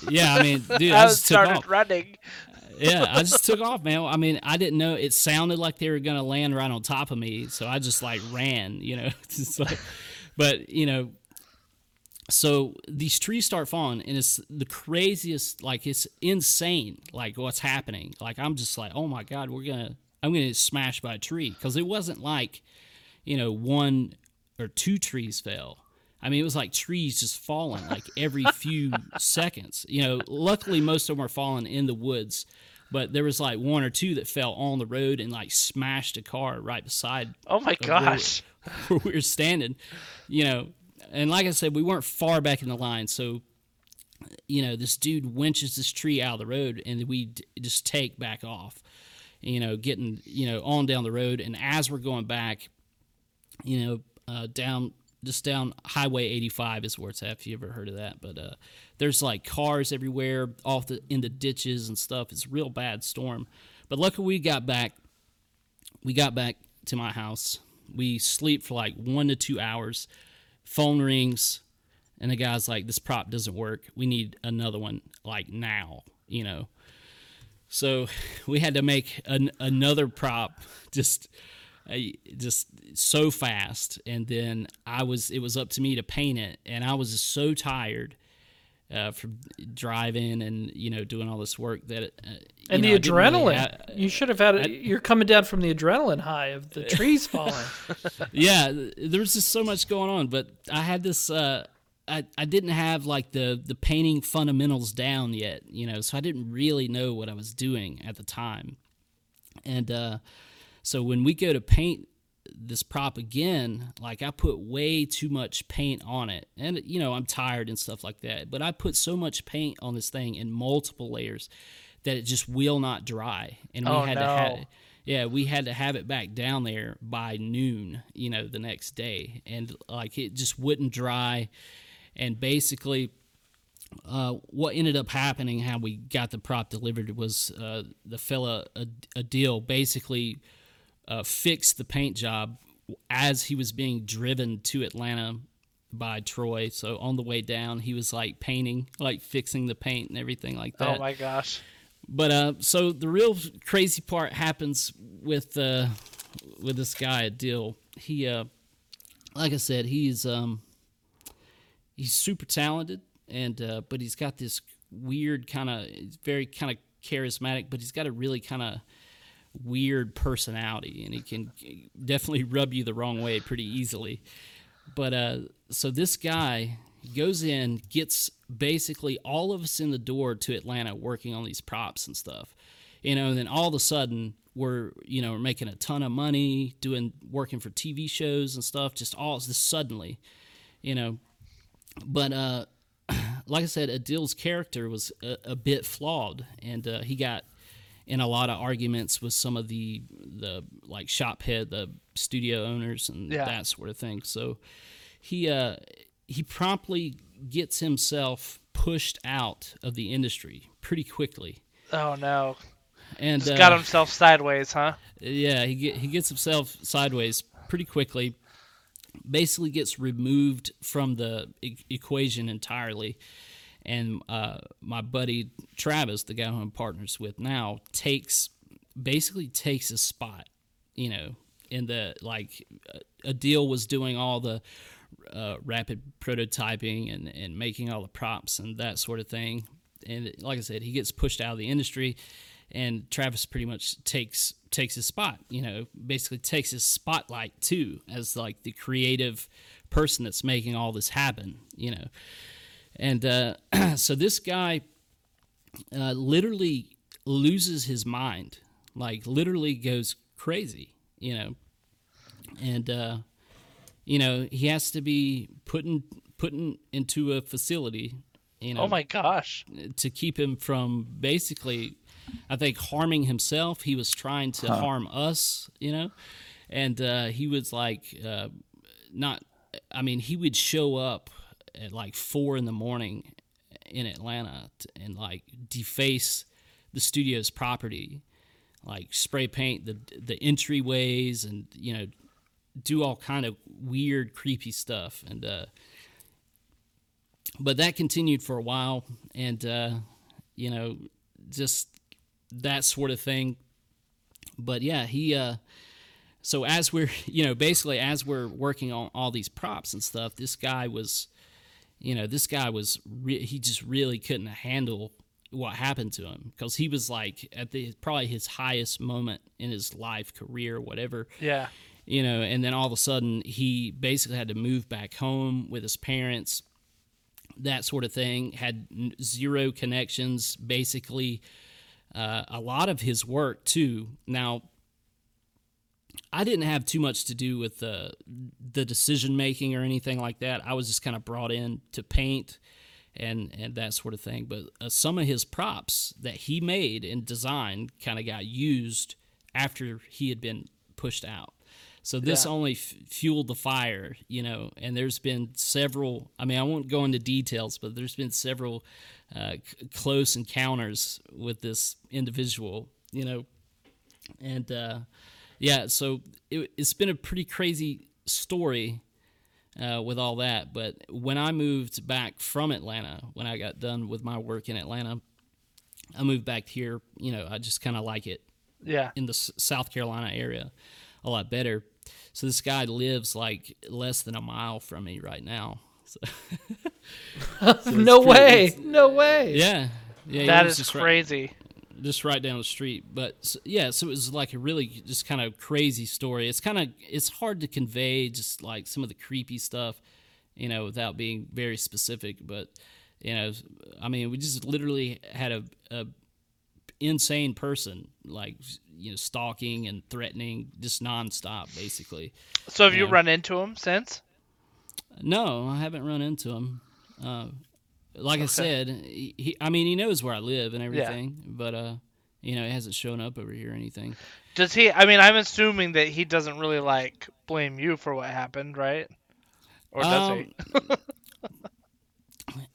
yeah i mean dude I i started running. Yeah, I just took off, man. I mean, I didn't know it sounded like they were gonna land right on top of me, so I just like ran, you know. Like- but you know, so these trees start falling, and it's the craziest. Like it's insane. Like what's happening. Like I'm just like, oh my god, we're gonna, I'm gonna get smashed by a tree because it wasn't like, you know, one or two trees fell. I mean, it was like trees just falling like every few seconds. You know, luckily most of them are falling in the woods, but there was like one or two that fell on the road and like smashed a car right beside Oh my of where- gosh. where we were standing. You know, and like I said, we weren't far back in the line, so you know, this dude winches this tree out of the road, and we d- just take back off. you know, getting you know on down the road, and as we're going back, you know, uh, down just down Highway 85 is where it's at. If you ever heard of that, but uh, there's like cars everywhere, off the in the ditches and stuff. It's real bad storm. But luckily, we got back. We got back to my house. We sleep for like one to two hours. Phone rings, and the guy's like, "This prop doesn't work. We need another one like now." You know. So we had to make an, another prop just just so fast and then i was it was up to me to paint it and i was just so tired uh, from driving and you know doing all this work that uh, And the really adrenaline. ha- you should have had it. You're coming down from the adrenaline high of the trees falling. yeah th- there was just so much going on but i had this uh I, I didn't have like the the painting fundamentals down yet you know so i didn't really know what i was doing at the time and uh so when we go to paint this prop again like i put way too much paint on it. And you know i'm tired and stuff like that. But i put so much paint on this thing in multiple layers that it just will not dry. And we Oh, had to no. have yeah, we had to have it back down there by noon, you know, the next day, and like it just wouldn't dry. And basically, uh, what ended up happening, how we got the prop delivered, was uh, the fella a, Adil. Basically uh, fixed the paint job as he was being driven to Atlanta by Troy. So on the way down, he was like painting, like fixing the paint and everything like that. Oh my gosh. But uh, so the real crazy part happens with uh, with this guy Adil. He, uh, like I said, he's um, he's super talented, and uh, but he's got this weird kind of very kind of charismatic, but he's got a really kind of weird personality, and he can definitely rub you the wrong way pretty easily. But uh, so this guy goes in, gets basically all of us in the door to Atlanta working on these props and stuff. You know, and then all of a sudden we're you know we're making a ton of money doing working for TV shows and stuff. Just all just suddenly, you know. But uh, like I said, Adil's character was a, a bit flawed, and uh, he got in a lot of arguments with some of the the like shop head, the studio owners, and Yeah. that sort of thing. So he uh, he promptly gets himself pushed out of the industry pretty quickly, Oh no. and Just uh, got himself sideways, huh? yeah, he get, he gets himself sideways pretty quickly. Basically, gets removed from the e- equation entirely, and uh, my buddy Travis, the guy who I'm partners with now, takes basically takes his spot. You know, in the like, Adil was doing all the uh, rapid prototyping and, and making all the props and that sort of thing. And like I said, he gets pushed out of the industry, and Travis pretty much takes takes his spot. You know, basically takes his spotlight too as like the creative person that's making all this happen. You know, and uh, so this guy uh, literally loses his mind, like literally goes crazy. You know, and uh, you know he has to be put in put in, into a facility. You know, Oh my gosh. to keep him from basically, I think, harming himself. He was trying to harm us, you know, and uh, he was like, uh, not. I mean, he would show up at like four in the morning in Atlanta and like deface the studio's property, like spray paint the the entryways and you know do all kind of weird, creepy stuff and. uh but that continued for a while and uh, you know just that sort of thing but yeah he uh, so as we're you know basically as we're working on all these props and stuff this guy was you know this guy was re- he just really couldn't handle what happened to him because he was like at the probably his highest moment in his life career whatever Yeah. you know, and then all of a sudden he basically had to move back home with his parents, that sort of thing. Had n- zero connections, basically. Uh, a lot of his work too. Now, I didn't have too much to do with the the decision making or anything like that. I was just kind of brought in to paint and and that sort of thing. But uh, some of his props that he made and designed kind of got used after he had been pushed out. So this Yeah. only f- fueled the fire, you know. And there's been several. I mean, I won't go into details, but there's been several uh, c- close encounters with this individual, you know. And uh, yeah, so it, it's been a pretty crazy story uh, with all that. But when I moved back from Atlanta, when I got done with my work in Atlanta, I moved back here. You know, I just kind of like it Yeah. in the S- South Carolina area a lot better. So this guy lives like less than a mile from me right now. So, no pretty- way. No way. yeah, yeah, he That lives is just right- crazy. Just right down the street. But yeah, so it was like a really just kind of crazy story. It's kind of it's hard to convey just like some of the creepy stuff, you know, without being very specific. But you know, I mean, we just literally had a, a insane person like you know stalking and threatening just nonstop, basically. So have you Yeah. run into him since? No, I haven't run into him. Uh, like I said, he, he, I mean, he knows where I live and everything, but uh, you know, he hasn't shown up over here or anything. Does he? I mean, I'm assuming that he doesn't really like blame you for what happened, right? Or does he? Um,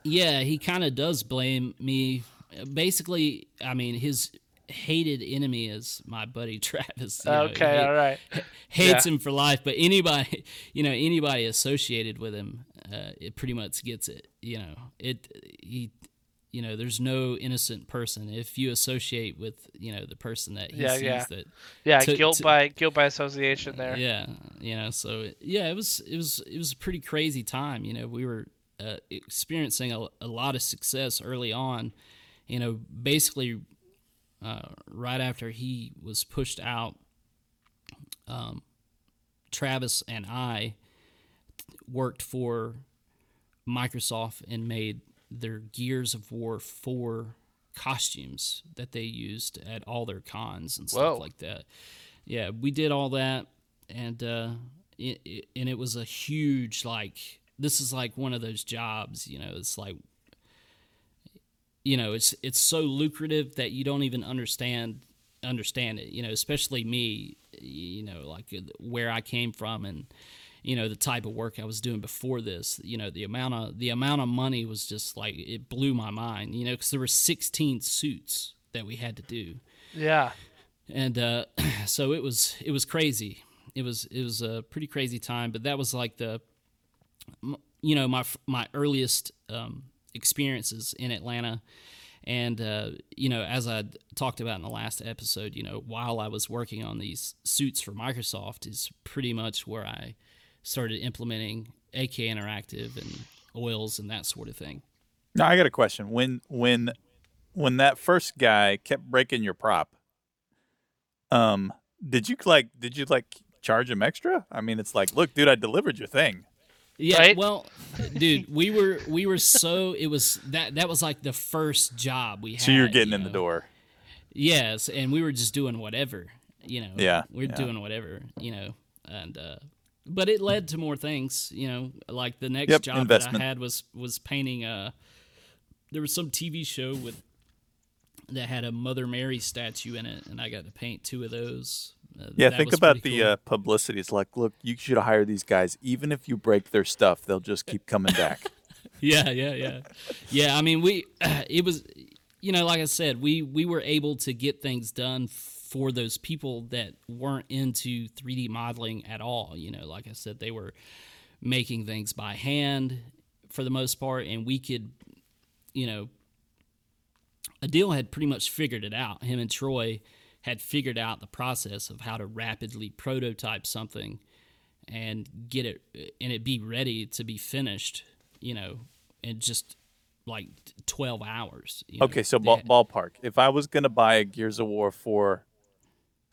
Yeah, he kind of does blame me. Basically, I mean, his hated enemy is my buddy Travis. you know, okay, he all right. hates yeah. him for life. But anybody, you know, anybody associated with him, uh, it pretty much gets it. You know, it he, you know, there's no innocent person if you associate with you know the person that he Yeah, sees yeah. that Yeah, to- guilt to- by guilt by association there. yeah, you know, so yeah, it was it was it was a pretty crazy time. You know, we were uh, experiencing a, a lot of success early on. You know, basically, uh, right after he was pushed out, um, Travis and I worked for Microsoft and made their Gears of War four costumes that they used at all their cons and stuff Whoa. like that. Yeah, we did all that, and uh, it, it, and it was a huge like this is like one of those jobs, you know. It's like you know, it's it's so lucrative that you don't even understand understand it. You know, especially me. You know, like where I came from and you know the type of work I was doing before this. You know, the amount of the amount of money was just like it blew my mind. You know, because there were 16 suits that we had to do Yeah. and uh, so it was it was crazy. It was it was a pretty crazy time, but that was like the you know my my earliest um, experiences in Atlanta, and uh, you know as I talked about in the last episode, you know while I was working on these suits for Microsoft is pretty much where I started implementing AK Interactive and oils and that sort of thing. Now I got a question. When when when that first guy kept breaking your prop, um, did you like did you like charge him extra? I mean, it's like, look, dude, I delivered your thing. Yeah, Right? well, dude, we were we were so it was that that was like the first job we had. So you're getting you in the door. Yes, and we were just doing whatever, you know. Yeah, we're yeah. doing whatever, you know, and uh, but it led to more things, you know. Like the next Yep, job investment. that I had was was painting. Uh, there was some TV show with that had a Mother Mary statue in it, and I got to paint two of those. Uh, Yeah, think about the cool. uh, publicity. It's like, look, you should hire these guys. Even if you break their stuff, they'll just keep coming back. yeah yeah yeah yeah i mean we it was you know like i said we we were able to get things done for those people that weren't into 3d modeling at all you know like i said they were making things by hand for the most part and we could you know adil had pretty much figured it out him and troy had figured out the process of how to rapidly prototype something and get it and it be ready to be finished you know in just like 12 hours you know. Okay, so ball, ballpark. If I was gonna buy a Gears of War four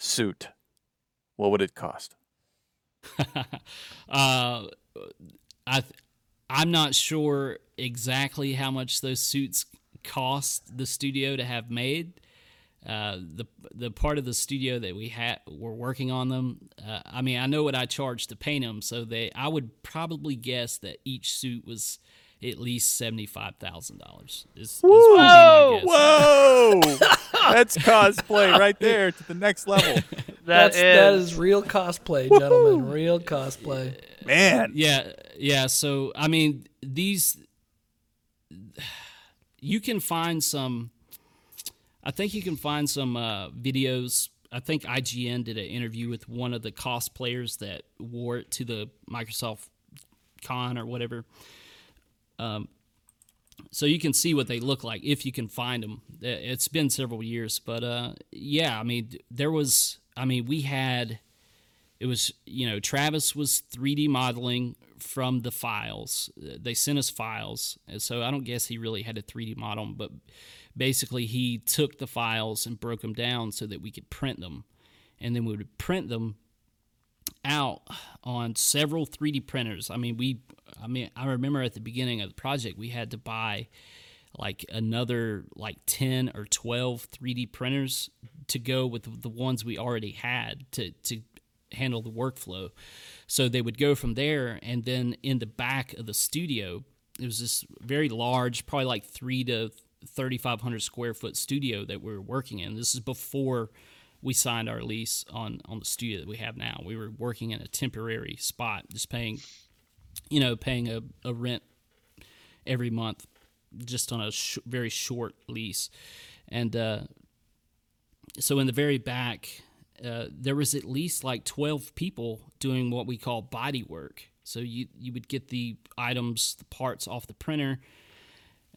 suit, what would it cost? uh, I I'm not sure exactly how much those suits cost the studio to have made. Uh, the the part of the studio that we had were working on them. Uh, I mean, I know what I charged to paint them, so they I would probably guess that each suit was at least seventy five thousand dollars. Is, is would be my guess. Whoa! That's cosplay right there to the next level. That's is. that is real cosplay, gentlemen. real cosplay. Man, Yeah, yeah. So I mean, these you can find some. I think you can find some uh, videos. I think IGN did an interview with one of the cosplayers that wore it to the Microsoft Con or whatever. Um, so you can see what they look like if you can find them. It's been several years, but uh, yeah, I mean, there was. I mean, we had it was you know travis was 3d modeling from the files they sent us files and so i don't guess he really had a 3d model but basically he took the files and broke them down so that we could print them and then we would print them out on several 3d printers i mean we i mean i remember at the beginning of the project we had to buy like another like 10 or 12 3d printers to go with the ones we already had to to handle the workflow. So they would go from there, and then in the back of the studio, it was this very large, probably like three to 3,500 square foot studio that we were working in. This is before we signed our lease on on the studio that we have now. We were working in a temporary spot, just paying, you know, paying a, a rent every month, just on a sh- very short lease, and uh, so in the very back uh, there was at least like 12 people doing what we call body work. So you you would get the items, the parts off the printer,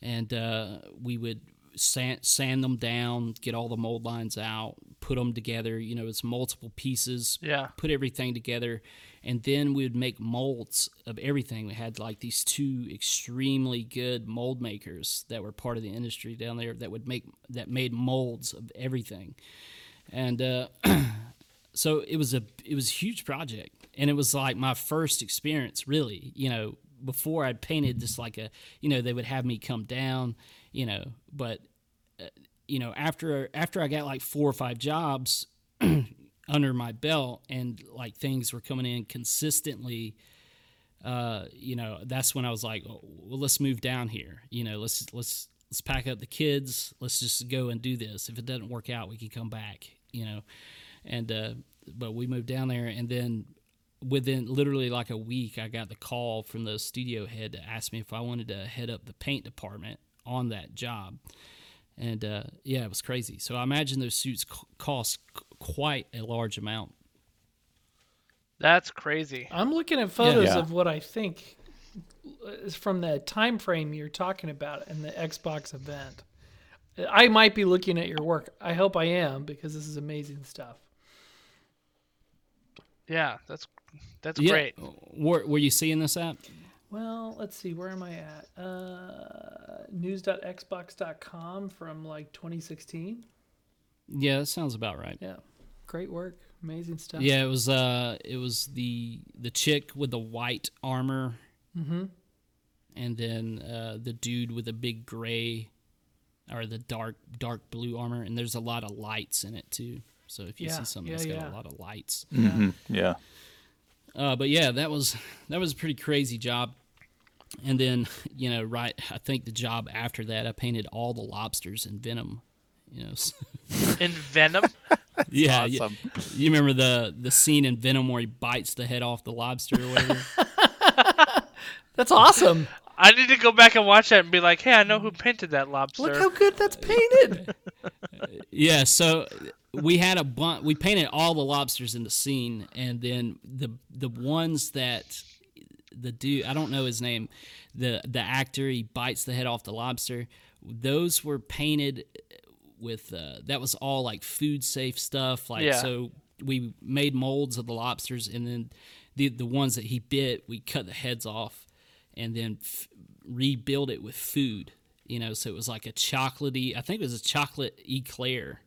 and uh, we would sand, sand them down, get all the mold lines out, put them together. You know, it's multiple pieces. Yeah. Put everything together, and then we would make molds of everything. We had like these two extremely good mold makers that were part of the industry down there that would make that made molds of everything and uh, so it was a it was a huge project, and it was like my first experience, really. You know, before I'd painted just like a, you know, they would have me come down, you know, but uh, you know after after I got like four or five jobs under my belt, and like things were coming in consistently. Uh, you know, that's when I was like, oh, well, let's move down here. You know, let's let's let's pack up the kids. Let's just go and do this. If it doesn't work out, we can come back. You know, and uh, but we moved down there, and then within literally like a week, I got the call from the studio head to ask me if I wanted to head up the paint department on that job. And uh, yeah, it was crazy. So I imagine those suits cost quite a large amount. That's crazy. I'm looking at photos Yeah. of what I think is from the time frame you're talking about in the Xbox event. I might be looking at your work. I hope I am because this is amazing stuff. Yeah, that's that's Yeah. great. Were, were you seeing this app? Well, let's see. Where am I at? Uh, news.xbox.com from like 2016. Yeah, that sounds about right. Yeah, great work. Amazing stuff. Yeah, it was uh it was the the chick with the white armor. Mm-hmm. And then uh the dude with the big gray or the dark dark blue armor and there's a lot of lights in it too. So if you Yeah, see something yeah, that's got yeah. a lot of lights. Mhm. yeah. Uh but yeah, that was that was a pretty crazy job. And then, you know, right I think the job after that I painted all the lobsters in Venom. You know, so- In Venom. yeah, you- you remember the the scene in Venom where he bites the head off the lobster or whatever? That's awesome. I need to go back and watch that and be like, hey, I know who painted that lobster. Look how good that's painted. Yeah, so we had a bunch. We painted all the lobsters in the scene, and then the the ones that the dude I don't know his name, the the actor he bites the head off the lobster. Those were painted with uh, that was all like food safe stuff. Like Yeah. so, we made molds of the lobsters, and then the the ones that he bit, we cut the heads off, and then f- rebuild it with food. You know, so it was like a chocolatey. I think it was a chocolate eclair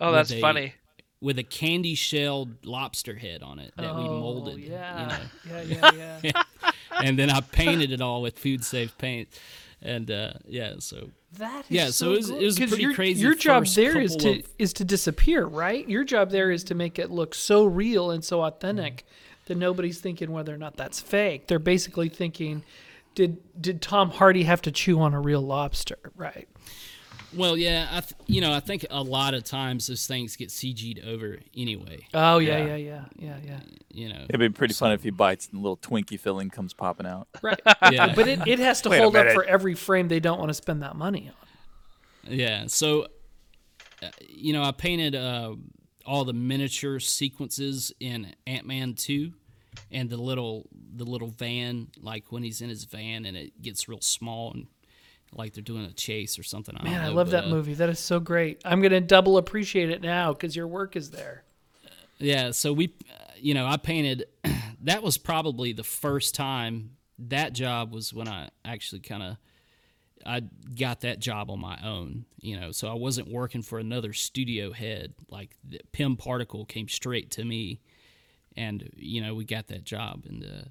oh, that's a- funny. with a candy shelled lobster head on it that we Oh, molded. Yeah. You know? yeah, yeah, yeah. and then I painted it all with food safe paint. And uh, yeah, so That is Yeah, so so it was- it was pretty your, crazy Your job there is to of- is to disappear, right? Your job there is to make it look so real and so authentic that nobody's thinking whether or not that's fake. They're basically thinking, did did Tom Hardy have to chew on a real lobster, right? Well, yeah, I th- you know I think a lot of times those things get CG'd over anyway. Oh yeah, Yeah. yeah, yeah, yeah, yeah. You know, It'd be pretty fun if he bites and a little Twinkie filling comes popping out. Right. yeah, But it, it has to Wait hold up for every frame they don't want to spend that money on. yeah. So, uh, you know, I painted uh, all the miniature sequences in Ant Man two, and the little the little van, like when he's in his van and it gets real small and like they're doing a chase or something. I Man, I love but, that uh, movie. That is so great. I'm gonna double appreciate it now because your work is there. Yeah, so we, uh, you know, I painted. that was probably the first time. That job was when I actually kind of, I got that job on my own. You know, so I wasn't working for another studio head. Like the Pim Particle came straight to me, and you know we got that job. And uh,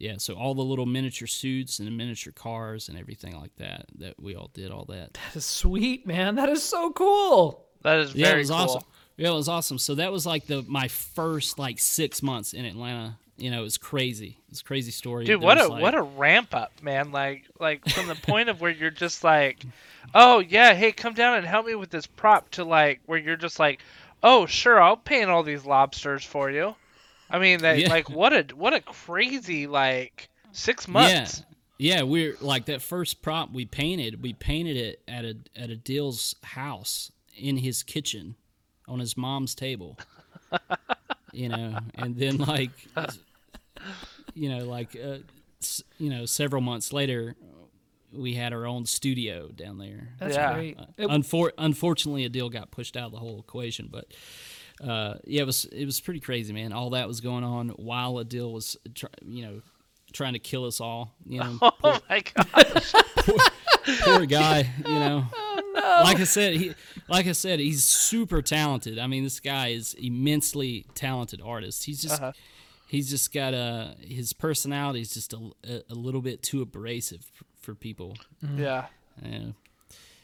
yeah, so all the little miniature suits and the miniature cars and everything like that. That we all did all that. That is sweet, man. That is so cool. That is Yeah, very it was cool. awesome. Yeah, it was awesome. So that was like the my first like six months in Atlanta. You know, it was crazy. It's a crazy story. Dude, There what a like- what a ramp up, man! Like like from the point of where you're just like, oh yeah, hey, come down and help me with this prop to like where you're just like, oh sure, I'll paint all these lobsters for you. I mean, that Yeah. like what a what a crazy like six months. Yeah, yeah. We're like that first prop we painted. We painted it at a at Adil's house in his kitchen, on his mom's table. you know, and then like, you know, like, uh, you know, several months later, we had our own studio down there. That's Yeah. great. It- Unfor- unfortunately, Adil got pushed out of the whole equation, but uh, yeah, it was it was pretty crazy, man. All that was going on while Adil was, tr- you know, trying to kill us all. You know, Oh my god! poor guy. You know, like I said, he like I said, he's super talented. I mean, this guy is immensely talented artist. He's just Uh-huh. he's just got a his personality is just a, a, a little bit too abrasive for, for people. yeah, Yeah.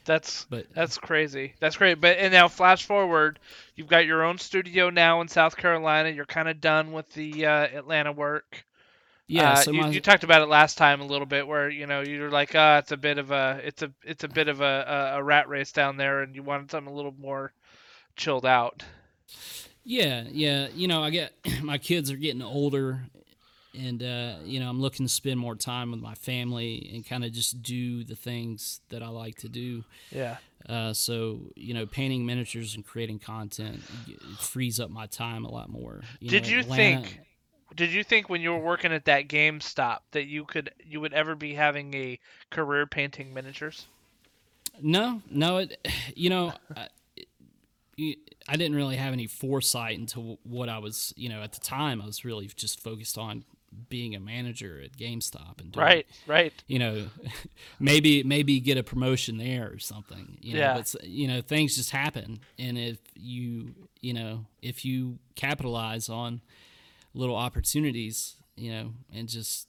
That's But That's crazy. That's great. But and now flash forward, you've got your own studio now in South Carolina. You're kind of done with the uh, Atlanta work. yeah, Uh, so you, my, you talked about it last time a little bit, where you know you're like, ah, it's a bit of a, it's a, it's a bit of a, a, a rat race down there, and you wanted something a little more chilled out. Yeah, yeah. You know, I get my kids are getting older, and uh, you know, I'm looking to spend more time with my family and kind of just do the things that I like to do. Yeah. Uh, so you know, painting miniatures and creating content frees up my time a lot more. You Did know, you Atlanta- think? Did you think when you were working at that GameStop that you could, you would ever be having a career painting miniatures? No, no. It, you know, I, it, I didn't really have any foresight into what I was. You know, at the time, I was really just focused on being a manager at GameStop and doing, Right. Right. you know, maybe maybe get a promotion there or something. You know, Yeah. but you know, things just happen, and if you you know if you capitalize on little opportunities, you know, and just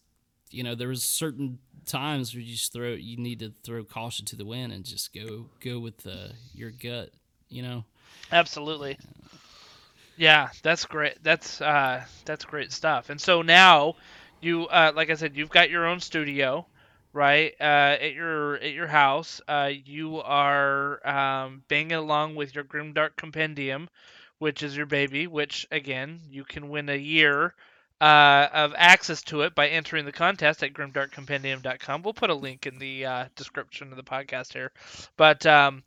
you know, there was certain times where you just throw you need to throw caution to the wind and just go go with the, your gut. You know, Absolutely. Yeah, that's great. That's uh, that's great stuff. And so now, you uh, like I said, you've got your own studio, right? Uh, at your at your house, uh, you are um, banging along with your Grimdark Compendium, which is your baby. Which again, you can win a year uh, of access to it by entering the contest at grimdarkcompendium.com. We'll put a link in the uh, description of the podcast here, but. Um,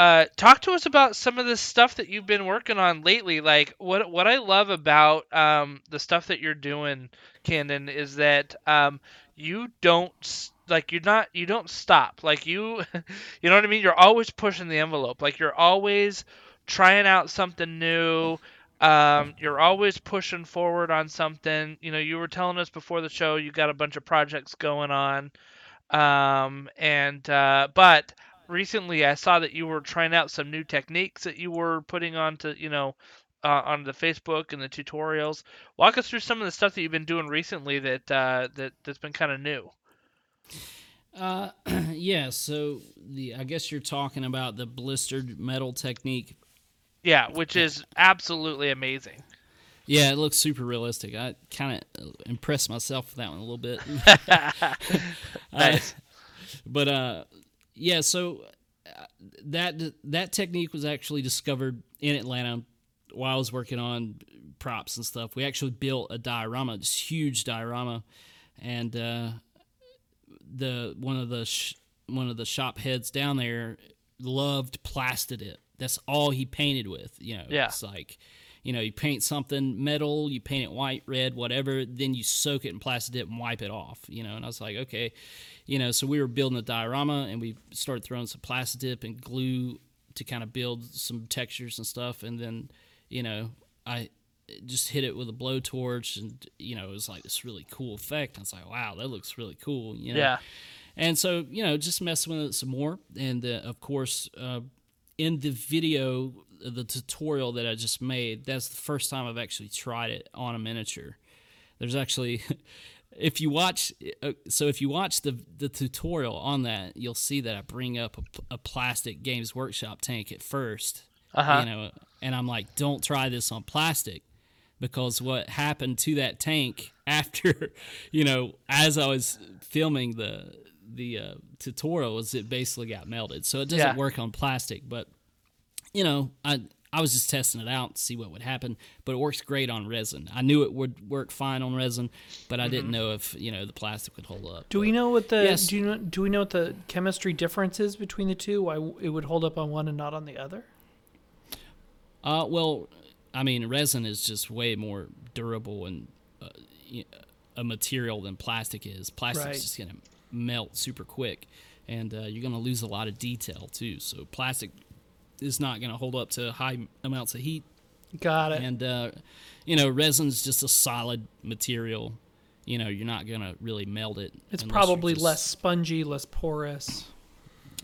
uh, talk to us about some of the stuff that you've been working on lately. Like what what I love about um, the stuff that you're doing, Candon, is that um, you don't like you're not you don't stop. Like you, you know what I mean. You're always pushing the envelope. Like you're always trying out something new. Um, you're always pushing forward on something. You know, you were telling us before the show you got a bunch of projects going on. Um, and uh, but recently I saw that you were trying out some new techniques that you were putting onto, you know, uh, on the Facebook and the tutorials. Walk us through some of the stuff that you've been doing recently that uh, that that's been kind of new. uh, yeah. So the I guess you're talking about the blistered metal technique. Yeah, which is absolutely amazing. Yeah, it looks super realistic. I kind of impressed myself with that one a little bit. Nice. but uh, yeah. So uh, that that technique was actually discovered in Atlanta while I was working on props and stuff. We actually built a diorama, this huge diorama, and uh, the one of the sh- one of the shop heads down there loved plastered it. That's all he painted with. You know, Yeah. it's like you know, you paint something metal, you paint it white, red, whatever, then you soak it in Plasti Dip and wipe it off, you know. And I was like, okay, you know, so we were building a diorama and we started throwing some Plasti Dip and glue to kind of build some textures and stuff. And then, you know, I just hit it with a blowtorch and, you know, it was like this really cool effect. I was like, wow, that looks really cool, you know. Yeah. And so, you know, just messing with it some more. And uh, of course, uh, in the video, the tutorial that I just made, that's the first time I've actually tried it on a miniature. There's actually, if you watch, uh, so if you watch the the tutorial on that, you'll see that I bring up a, a plastic Games Workshop tank at 1st Uh-huh. You know, and I'm like, don't try this on plastic because what happened to that tank after, you know, as I was filming the the uh, tutorial is it basically got melted. So it doesn't Yeah. work on plastic, but you know, I I was just testing it out to see what would happen, but it works great on resin. I knew it would work fine on resin, but I Mm-hmm. didn't know if you know the plastic would hold up. Do we know what the Yes. do you know do we know what the chemistry difference is between the two? Why it would hold up on one and not on the other? Uh, well, I mean, resin is just way more durable and uh, y- a material than plastic is. Plastic's Right. just gonna melt super quick, and uh, you're gonna lose a lot of detail too. So plastic is not gonna hold up to high amounts of heat, Got it. and uh, you know, resin's just a solid material. You know, you're not gonna really melt it. it's probably just- less spongy, less porous.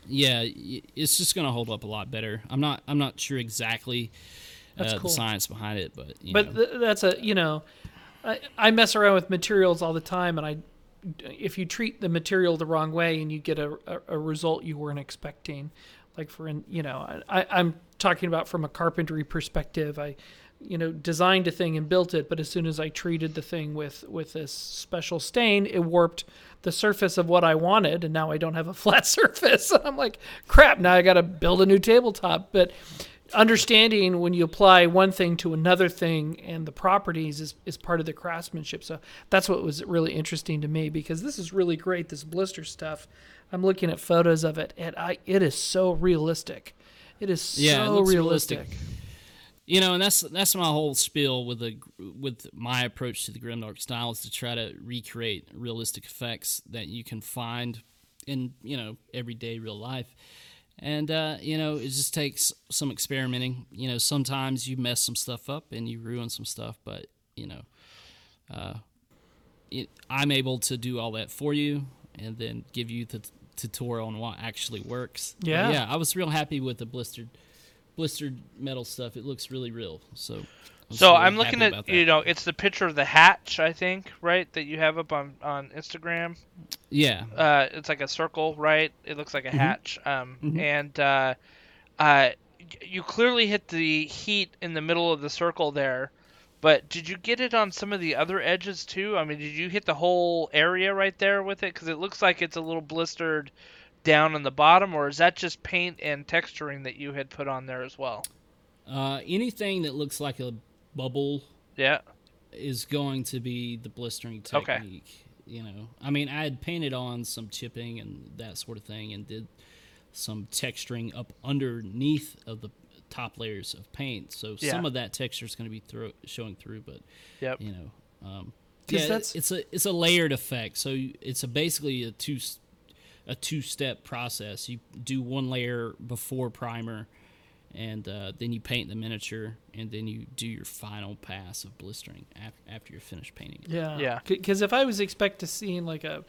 yeah, it's just gonna hold up a lot better. I'm not I'm not sure exactly That's uh, cool. the science behind it, but you But know. th- that's a you know, I, I mess around with materials all the time, and I if you treat the material the wrong way and you get a, a, a result you weren't expecting, like for in you know I, I'm talking about from a carpentry perspective. I you know designed a thing and built it, but as soon as I treated the thing with with this special stain, it warped the surface of what I wanted, and now I don't have a flat surface. I'm like, crap! Now I got to build a new tabletop, but understanding when you apply one thing to another thing and the properties is, is part of the craftsmanship. So that's what was really interesting to me because this is really great. This blister stuff. I'm looking at photos of it and I it is so realistic. It is Yeah, it so looks realistic. realistic. you know, and that's that's my whole spiel with the with my approach to the grimdark style is to try to recreate realistic effects that you can find in you know everyday real life. And uh, you know, it just takes some experimenting. You know, sometimes you mess some stuff up and you ruin some stuff, but you know, uh, it, I'm able to do all that for you and then give you the t- tutorial on what actually works. But Yeah. yeah. I was real happy with the blistered blistered metal stuff. It looks really real. So. I was So really I'm looking at you know it's the picture of the hatch I think right that you have up on on Instagram. Yeah. Uh, it's like a circle, right? It looks like a hatch. Um, Mhm. and uh, uh, you clearly hit the heat in the middle of the circle there. But did you get it on some of the other edges too? I mean, did you hit the whole area right there with it? Because it looks like it's a little blistered down on the bottom, or is that just paint and texturing that you had put on there as well? Uh, anything that looks like a bubble Yeah. is going to be the blistering technique. Okay. You know, I mean, I had painted on some chipping and that sort of thing, and did some texturing up underneath of the top layers of paint. So Yeah. some of that texture is going to be thro- showing through, but Yep. you know, um, 'Cause yeah, that's- it's a it's a layered effect. So it's a basically a two s- a two step process. You do one layer before primer, and uh, then you paint the miniature, and then you do your final pass of blistering after, after you're finished painting it. Yeah. Yeah. Because if I was expect to see like a,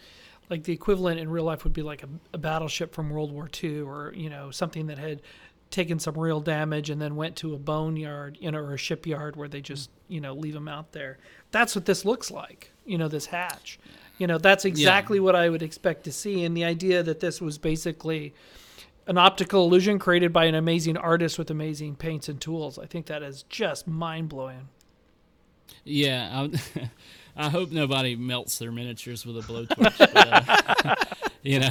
like the equivalent in real life would be like a, a battleship from World War II, or you know something that had taken some real damage and then went to a boneyard, you know, or a shipyard where they just you know leave them out there. That's what this looks like. You know, this hatch. You know, that's exactly what I would expect to see. And the idea that this was basically an optical illusion created by an amazing artist with amazing paints and tools. I think that is just mind blowing. Yeah, I, I hope nobody melts their miniatures with a blowtorch. but, uh, you know,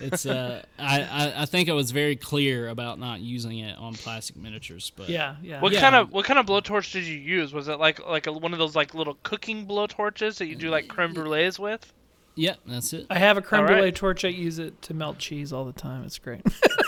it's uh, I, I I think I was very clear about not using it on plastic miniatures, but Yeah, yeah. What Yeah. kind of what kind of blowtorch did you use? Was it like like a, one of those like little cooking blowtorches that you do like creme brulees with? yeah, that's it. I have a creme All right. brulee torch. I use it to melt cheese all the time. It's great.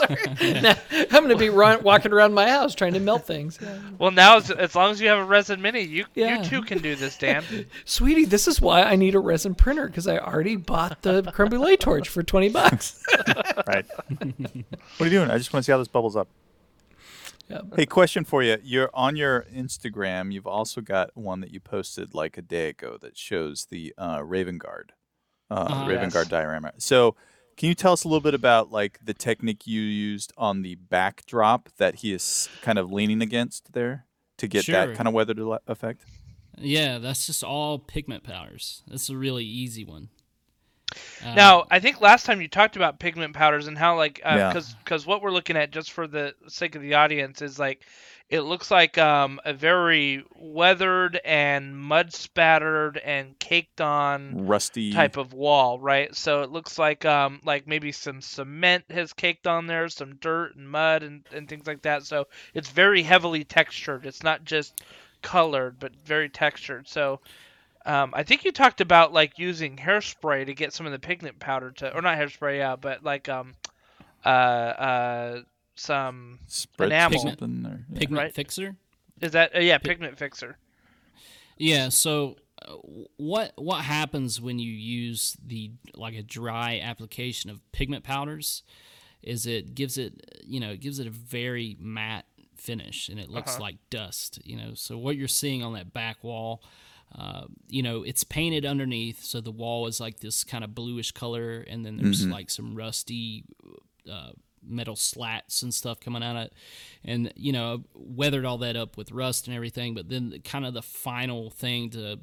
Sorry. Now, I'm going to be run, walking around my house trying to melt things. Yeah. Well, now as, as long as you have a resin mini, you Yeah. you too can do this, Dan. Sweetie, this is why I need a resin printer because I already bought the creme brulee torch for 20 bucks. right. what are you doing? I just want to see how this bubbles up. Yeah. Hey, question for you. You're on your Instagram. You've also got one that you posted like a day ago that shows the uh, Raven Guard, uh, Uh-huh. Raven Yes. Guard diorama. So, can you tell us a little bit about like the technique you used on the backdrop that he is kind of leaning against there to get that kind of weathered effect? Yeah, that's just all pigment powders. That's a really easy one. Uh, Now, I think last time you talked about pigment powders and how like Yeah. because because what we're looking at just for the sake of the audience is like it looks like um, a very weathered and mud spattered and caked on Rusty type of wall, right? So it looks like um like maybe some cement has caked on there, some dirt and mud and, and things like that. So it's very heavily textured. It's not just colored, but very textured. So um, I think you talked about like using hairspray to get some of the pigment powder to, or not hairspray, yeah, but like um, uh, uh, some spread enamel. something or, yeah. pigment right. fixer. is that uh, yeah, pigment fixer. Yeah. So, uh, what what happens when you use the like a dry application of pigment powders? Is it gives it you know it gives it a very matte finish and it looks like dust. You know, so what you're seeing on that back wall. Uh, you know, it's painted underneath, so the wall is like this kind of bluish color, and then there's like some rusty uh, metal slats and stuff coming out of it, and you know, weathered all that up with rust and everything. But then, kind of the final thing to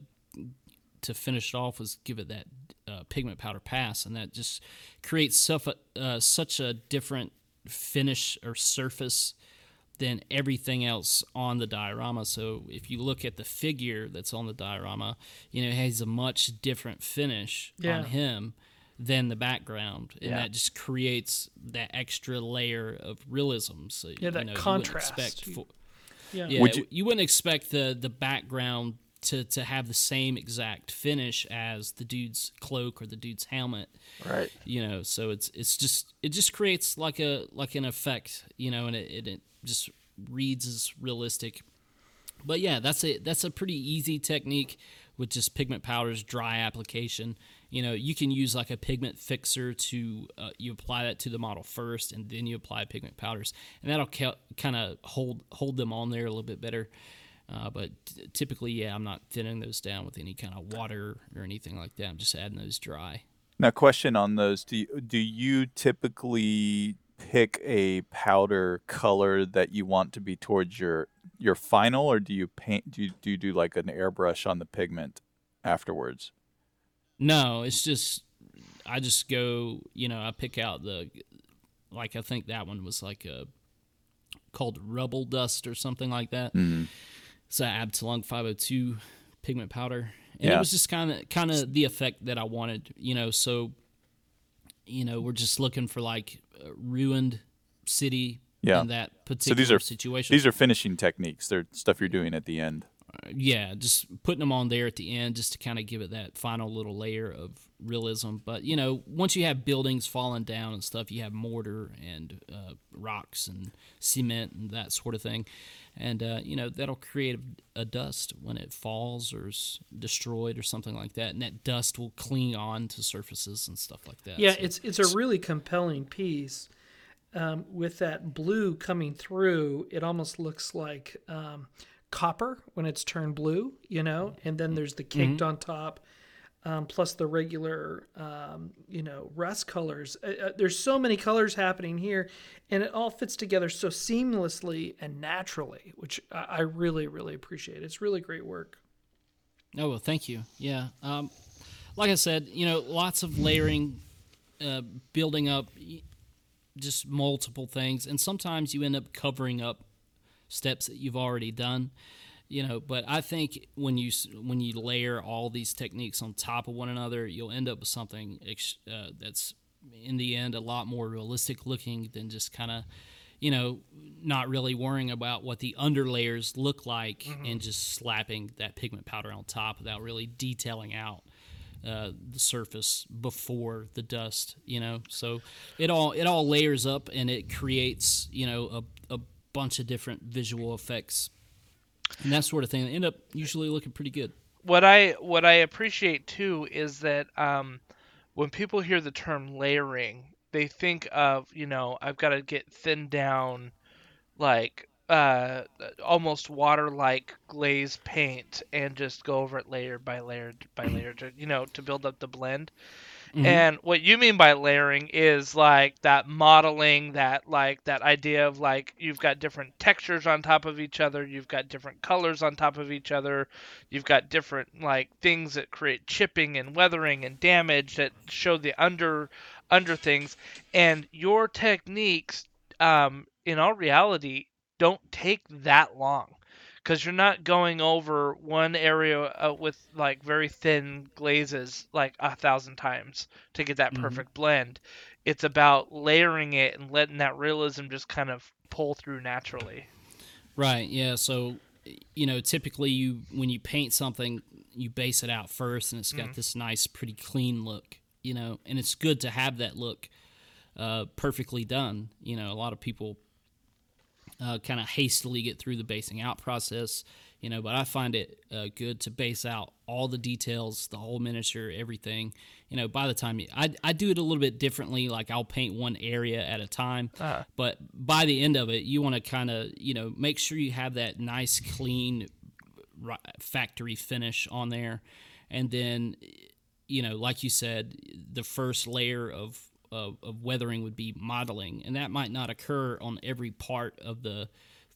to finish it off was give it that uh, pigment powder pass, and that just creates suff- uh, such a different finish or surface than everything else on the diorama. So if you look at the figure that's on the diorama, you know, it has a much different finish Yeah. on him than the background, and Yeah. that just creates that extra layer of realism. So Yeah, that you know, contrast. You wouldn't expect You- Yeah. yeah, Would you, you- wouldn't expect the the background to, to have the same exact finish as the dude's cloak or the dude's helmet. Right. You know, so it's it's just it just creates like a like an effect, you know, and it, it, it just reads as realistic. But yeah, that's a that's a pretty easy technique with just pigment powders, dry application. You know, you can use like a pigment fixer to uh, you apply that to the model first, and then you apply pigment powders, and that'll ca- kind of hold hold them on there a little bit better. Uh, but t- typically, yeah, I'm not thinning those down with any kind of water or anything like that. I'm just adding those dry. Now, question on those: Do you, do you typically pick a powder color that you want to be towards your your final, or do you paint? Do you do, you do like an airbrush on the pigment afterwards? No, it's just I just go, you know, I pick out the like I think that one was like a called rubble dust or something like that. Mm-hmm. It's that Abteilung 502 pigment powder. And Yeah. it was just kind of kind of the effect that I wanted, you know, so you know, we're just looking for like a ruined city Yeah. in that So particular these are situation. these are finishing techniques. They're stuff you're doing at the end. Yeah, just putting them on there at the end just to kind of give it that final little layer of realism. But you know, once you have buildings falling down and stuff, you have mortar and uh, rocks and cement and that sort of thing, and uh, you know that'll create a, a dust when it falls or is destroyed or something like that, and that dust will cling on to surfaces and stuff like that. Yeah, So- it's it's a really compelling piece. Um, with that blue coming through, it almost looks like um, copper when it's turned blue, you know. And then there's the caked on top, um, plus the regular, um, you know, rust colors. Uh, uh, there's so many colors happening here, and it all fits together so seamlessly and naturally, which I, I really, really appreciate. It's really great work. Oh well, thank you. Yeah, um, like I said, you know, lots of layering, uh, building up, just multiple things, and sometimes you end up covering up steps that you've already done. You know, but I think when you when you layer all these techniques on top of one another, you'll end up with something ex- uh, that's in the end a lot more realistic looking than just kind of you know not really worrying about what the underlayers look like Mm-hmm. and just slapping that pigment powder on top without really detailing out uh, the surface before the dust you know so it all it all layers up and it creates you know a, a bunch of different visual effects and that sort of thing that end up usually looking pretty good what I what I appreciate too is that um, when people hear the term layering, they think of you know I've got to get thinned down, like uh, almost water-like glazed paint, and just go over it layer by layer by layer, to, you know, to build up the blend. And what you mean by layering is like that modeling, that like that idea of like you've got different textures on top of each other, you've got different colors on top of each other, you've got different like things that create chipping and weathering and damage that show the under under things, and your techniques, um, in all reality, don't take that long because you're not going over one area uh, with like very thin glazes like a thousand times to get that perfect blend. It's about layering it and letting that realism just kind of pull through naturally. Right. Yeah. So, you know, typically you when you paint something, you base it out first, and it's got this nice, pretty clean look. You know, and it's good to have that look uh, perfectly done. You know, a lot of people uh, kind of hastily get through the basing out process. You know, but I find it uh, good to base out all the details, the whole miniature, everything. You know, by the time you, I, I do it a little bit differently. Like I'll paint one area at a time, but by the end of it, you want to kind of, you know, make sure you have that nice, clean factory finish on there. And then, you know, like you said, the first layer of, of, of weathering would be modeling, and that might not occur on every part of the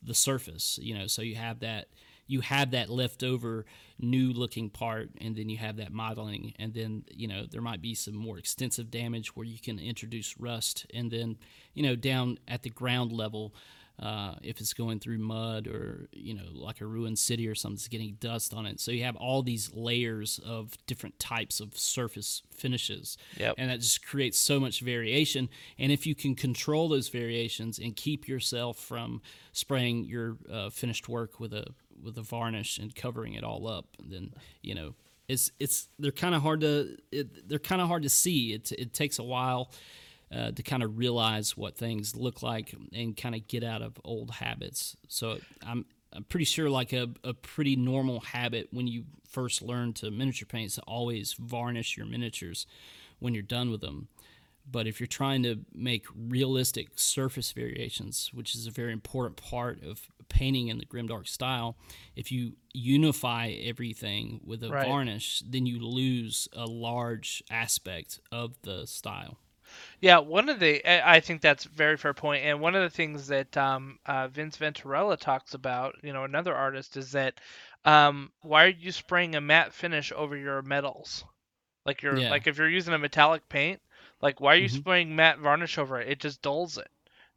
the surface. You know, so you have that you have that leftover new looking part, and then you have that modeling, and then you know there might be some more extensive damage where you can introduce rust, and then you know down at the ground level. Uh, if it's going through mud or you know like a ruined city or something, something's getting dust on it. So you have all these layers of different types of surface finishes. Yep. and that just creates so much variation. And if you can control those variations and keep yourself from spraying your uh, finished work with a with a varnish and covering it all up then you know it's it's they're kind of hard to it, they're kind of hard to see. It it takes a while uh, to kind of realize what things look like and kind of get out of old habits. So I'm I'm pretty sure like a, a pretty normal habit when you first learn to miniature paint is to always varnish your miniatures when you're done with them. But if you're trying to make realistic surface variations, which is a very important part of painting in the grimdark style, if you unify everything with a Right. varnish, then you lose a large aspect of the style. Yeah, one of the I think that's a very fair point, and one of the things that um, uh, Vince Venturella talks about, you know, another artist, is that um, why are you spraying a matte finish over your metals? Like you're Yeah. like if you're using a metallic paint, like why are you Mhm. spraying matte varnish over it? It just dulls it.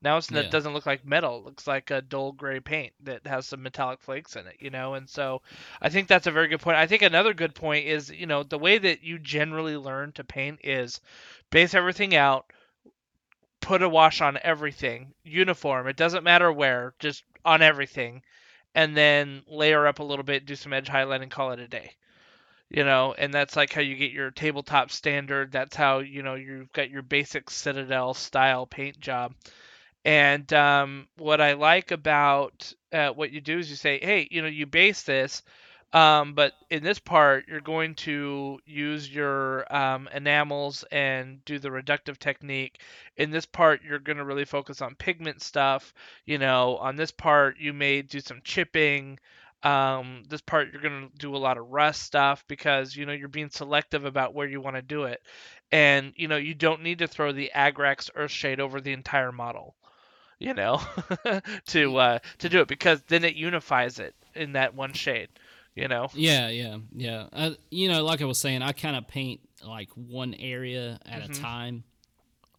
Now it's, Yeah. it doesn't look like metal; it looks like a dull gray paint that has some metallic flakes in it, you know. And so, I think that's a very good point. I think another good point is, you know, the way that you generally learn to paint is base everything out, put a wash on everything, uniform. It doesn't matter where, just on everything, and then layer up a little bit, do some edge highlighting, call it a day. You know, and that's like how you get your tabletop standard. That's how you know you've got your basic Citadel style paint job. And um, what I like about uh, what you do is you say, hey, you know, you base this, um, but in this part, you're going to use your um, enamels and do the reductive technique. In this part, you're going to really focus on pigment stuff. You know, on this part, you may do some chipping. Um, this part, you're going to do a lot of rust stuff because, you know, you're being selective about where you want to do it. And, you know, you don't need to throw the Agrax Earthshade over the entire model you know, to uh, to do it because then it unifies it in that one shade, you know. Yeah, yeah, yeah. Uh, you know, like I was saying, I kind of paint like one area at Mm-hmm. a time.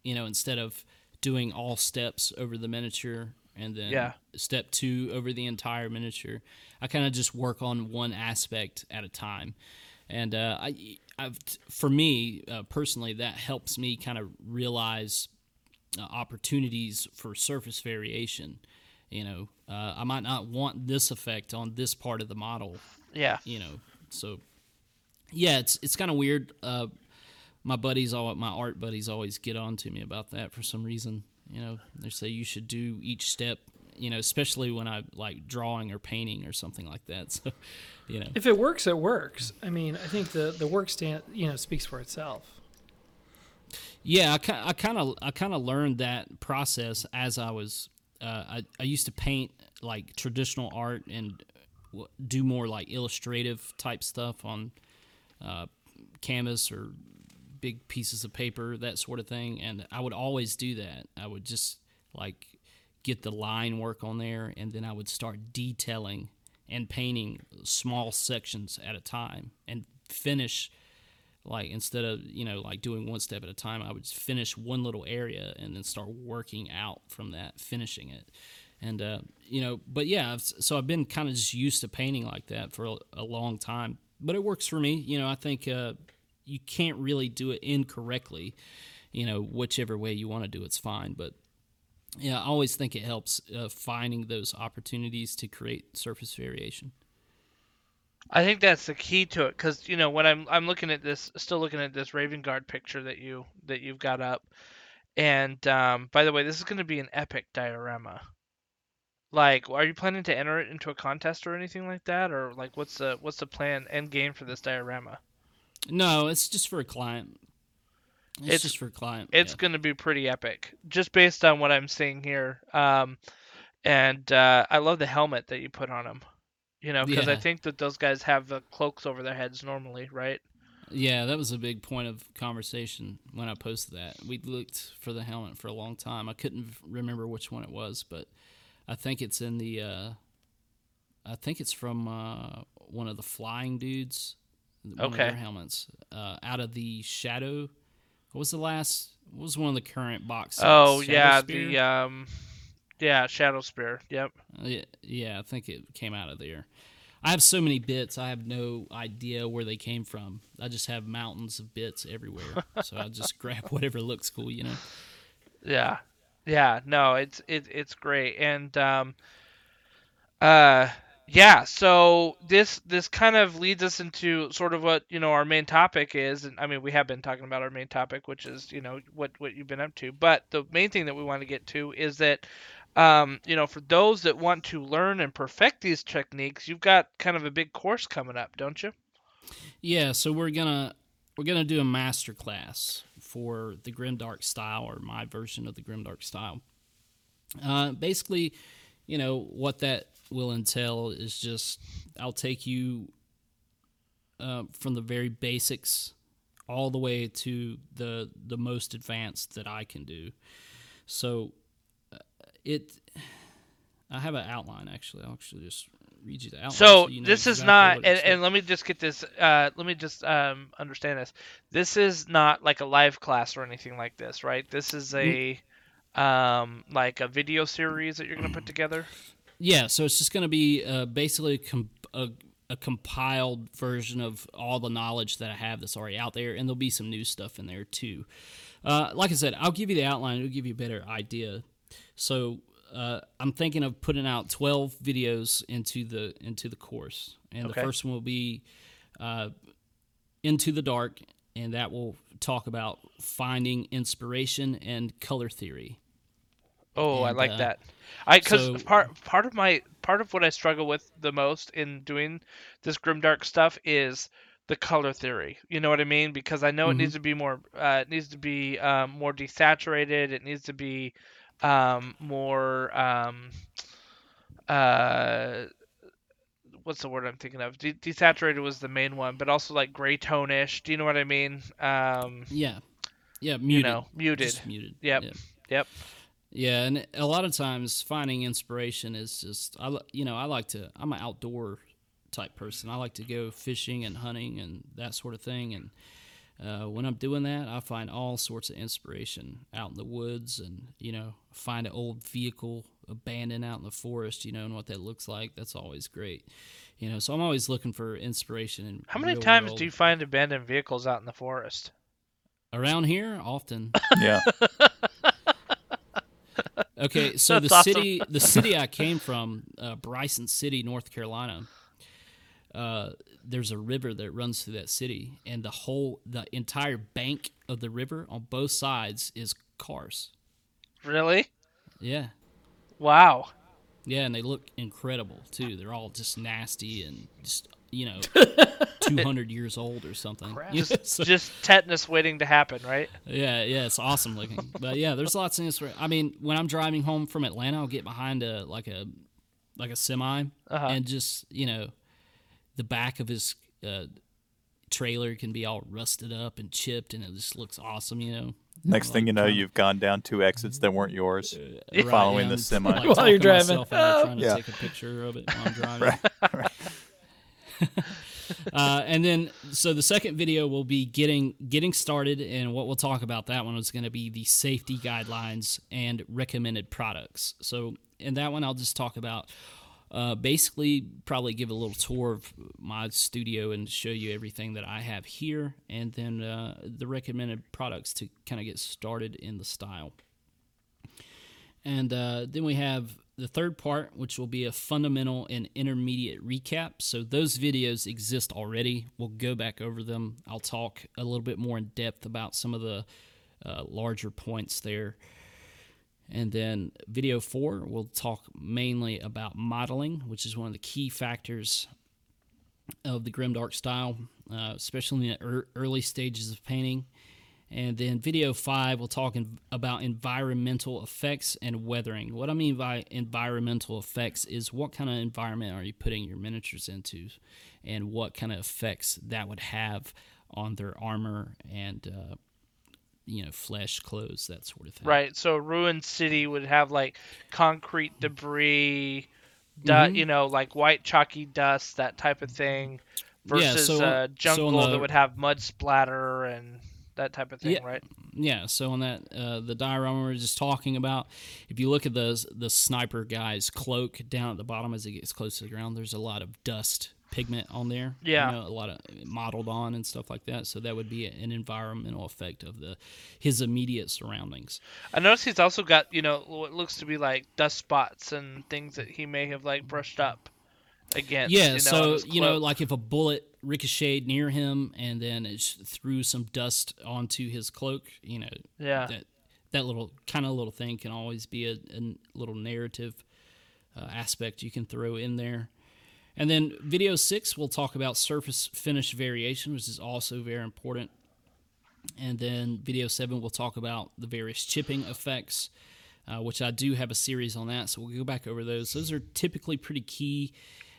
You know, instead of doing all steps over the miniature and then Yeah. step two over the entire miniature, I kind of just work on one aspect at a time. And uh, I I've, for me uh, personally, that helps me kind of realize uh, opportunities for surface variation. You know, uh, I might not want this effect on this part of the model. Yeah. You know, so yeah, it's it's kind of weird. Uh, my buddies, all my art buddies, always get on to me about that for some reason. You know, they say you should do each step. You know, especially when I like drawing or painting or something like that. So, you know, If it works, it works. I mean, I think the the work stand you know speaks for itself. Yeah, I, kind of I kind of learned that process as I was. Uh, I I used to paint like traditional art and do more like illustrative type stuff on uh, canvas or big pieces of paper, that sort of thing. And I would always do that. I would just like get the line work on there, and then I would start detailing and painting small sections at a time and finish like instead of you know like doing one step at a time i would finish one little area and then start working out from that finishing it. And uh, you know but yeah I've, so i've been kind of just used to painting like that for a, a long time but it works for me. You know i think uh, you can't really do it incorrectly. You know whichever way you want to do it's fine but yeah i always think it helps uh, finding those opportunities to create surface variation I think that's the key to it because you know when I'm I'm looking at this, still looking at this Raven Guard picture that you that you've got up, and um, by the way, this is going to be an epic diorama. Like, are you planning to enter it into a contest or anything like that, or like what's the what's the plan end game for this diorama? no it's just for a client it's, It's- just for a client It's yeah. going to be pretty epic, just based on what I'm seeing here. Um, and uh, I love the helmet that you put on them. You know, because I think that those guys have the cloaks over their heads normally, right? Yeah, that was a big point of conversation when I posted that. We looked for the helmet for a long time. I couldn't remember which one it was, but I think it's in the. Uh, I think it's from uh, one of the flying dudes. One of Okay. their helmets uh, out of the shadow. What was the last? What was one of the current box? sets? Oh Shadow yeah, Spear? the um, yeah, Shadow Spear. Yep. Yeah, yeah, I think it came out of there. I have so many bits, I have no idea where they came from. I just have mountains of bits everywhere, so I just grab whatever looks cool, you know. Yeah, yeah. No, it's it, it's great, and um, uh, yeah. So this this kind of leads us into sort of what you know our main topic is, and I mean we have been talking about our main topic, which is you know what what you've been up to. But the main thing that we want to get to is that. Um, you know, for those that want to learn and perfect these techniques, you've got kind of a big course coming up, don't you? Yeah, so we're gonna we're gonna do a master class for the grimdark style or my version of the grimdark style. Uh, basically, you know what that will entail is just I'll take you uh, from the very basics all the way to the the most advanced that I can do. So it I have an outline actually. I'll actually just read you the outline. So you know this is not, and, and let me just get this. Uh, let me just um, understand this. This is not like a live class or anything like this, right? This is a um, like a video series that you're going to put together. Yeah, so it's just going to be uh, basically com- a, a compiled version of all the knowledge that I have that's already out there, and there'll be some new stuff in there too. Uh, like I said, I'll give you the outline; it'll give you a better idea. So uh, I'm thinking of putting out 12 videos into the into the course, and Okay. the first one will be uh, into the dark, and that will talk about finding inspiration and color theory. Oh, I like uh, that. I because so- part part of my part of what I struggle with the most in doing this grimdark stuff is the color theory. You know what I mean? Because I know it Mhm. needs to be more uh, it needs to be um, more desaturated. It needs to be um, more um, uh, what's the word I'm thinking of? De- desaturated was the main one, but also like gray tone-ish. Do you know what I mean? Um, Yeah, yeah, muted. you know, muted. Just muted. Yep. Yeah. Yep. Yeah, and a lot of times finding inspiration is just I you know I like to I'm an outdoor type person. I like to go fishing and hunting and that sort of thing. And uh, when I'm doing that, I find all sorts of inspiration out in the woods, and you know find an old vehicle abandoned out in the forest, you know, and what that looks like. That's always great, you know. So I'm always looking for inspiration. In How many times world. do you find abandoned vehicles out in the forest? around here? Often. Yeah. Okay, so the awesome. city, the city I came from, uh, Bryson City, North Carolina. Uh, there's a river that runs through that city, and the whole, the entire bank of the river on both sides is cars. Really? Yeah, Wow. yeah, and they look incredible too. They're all just nasty and just you know, two hundred years old or something. You know, so- Just tetanus waiting to happen, right? Yeah, yeah, it's awesome looking. But yeah, there's lots of things. For, I mean, when I'm driving home from Atlanta, I'll get behind a like a like a semi Uh-huh. and just you know, the back of his uh, trailer can be all rusted up and chipped, and it just looks awesome. You know, Next thing you know, you've gone down two exits that weren't yours. Right, Following yeah, the semi. like, While you're driving. myself out, Oh. trying to Yeah. take a picture of it while I'm driving. uh, and then, so the second video will be getting getting started, and what we'll talk about that one is going to be the safety guidelines and recommended products. So in that one, I'll just talk about. Uh, basically, probably give a little tour of my studio and show you everything that I have here, and then uh, the recommended products to kind of get started in the style. And uh, then we have the third part, which will be a fundamental and intermediate recap. So those videos exist already. We'll go back over them. I'll talk a little bit more in depth about some of the uh, larger points there. And then video four, we'll talk mainly about modeling, which is one of the key factors of the grimdark style, uh, especially in the ear early stages of painting. And then video five, we'll talk in, about environmental effects and weathering. What I mean by environmental effects is what kind of environment are you putting your miniatures into, and what kind of effects that would have on their armor and uh, you know flesh, clothes, that sort of thing. Right. So ruined city would have like concrete debris, du- Mhm. you know, like white chalky dust, that type of thing, Yeah, versus so- uh, so jungle on the- that would have mud splatter and that type of thing, Yeah. right? Yeah, so on that uh, the diorama we are just talking about, if you look at the the sniper guy's cloak down at the bottom as it gets close to the ground, there's a lot of dust pigment on there. you Yeah. know, a lot of modeled on and stuff like that. So that would be an environmental effect of the his immediate surroundings. I notice he's also got you know what looks to be like dust spots and things that he may have like brushed up against. Yeah, you know, so you know, like if a bullet ricocheted near him and then it threw some dust onto his cloak, you know, yeah, that that little kind of little thing can always be a, a little narrative uh, aspect you can throw in there. And then video six, we'll talk about surface finish variation, which is also very important. And then video seven, we'll talk about the various chipping effects, uh, which I do have a series on that. So we'll go back over those. Those are typically pretty key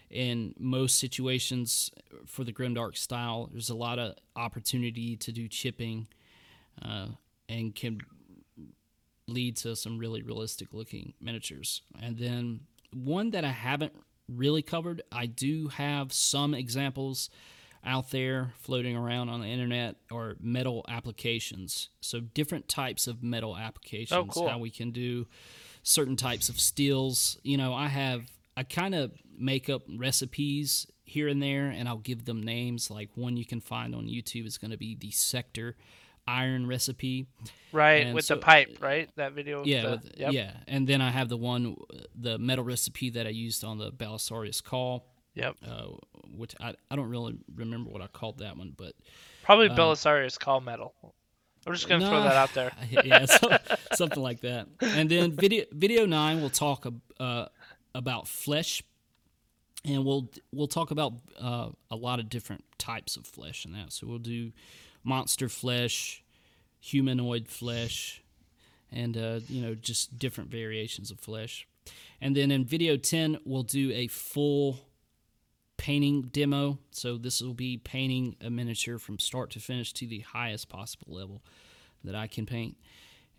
in most situations for the grimdark style. There's a lot of opportunity to do chipping uh, and can lead to some really realistic looking miniatures. And then one that I haven't really covered, I do have some examples out there floating around on the internet or metal applications. So different types of metal applications, oh, cool. how we can do certain types of steels. You know, I have I kind of make up recipes here and there and I'll give them names like one you can find on YouTube is going to be the sector iron recipe. right and with so- the pipe, right? That video. Yeah, the- with- yep, yeah, and then I have the one, the metal recipe that I used on the Belisarius Cawl, yep. uh, which I, I don't really remember what I called that one, but Probably Belisarius Cawl metal. I'm just gonna throw that out there. yeah, so, something like that. And then video video nine, we'll talk uh, about flesh, and we'll we'll talk about uh, a lot of different types of flesh and that. So we'll do monster flesh, humanoid flesh, and uh, you know just different variations of flesh. And then in video ten, we'll do a full painting demo. So this will be painting a miniature from start to finish to the highest possible level that I can paint.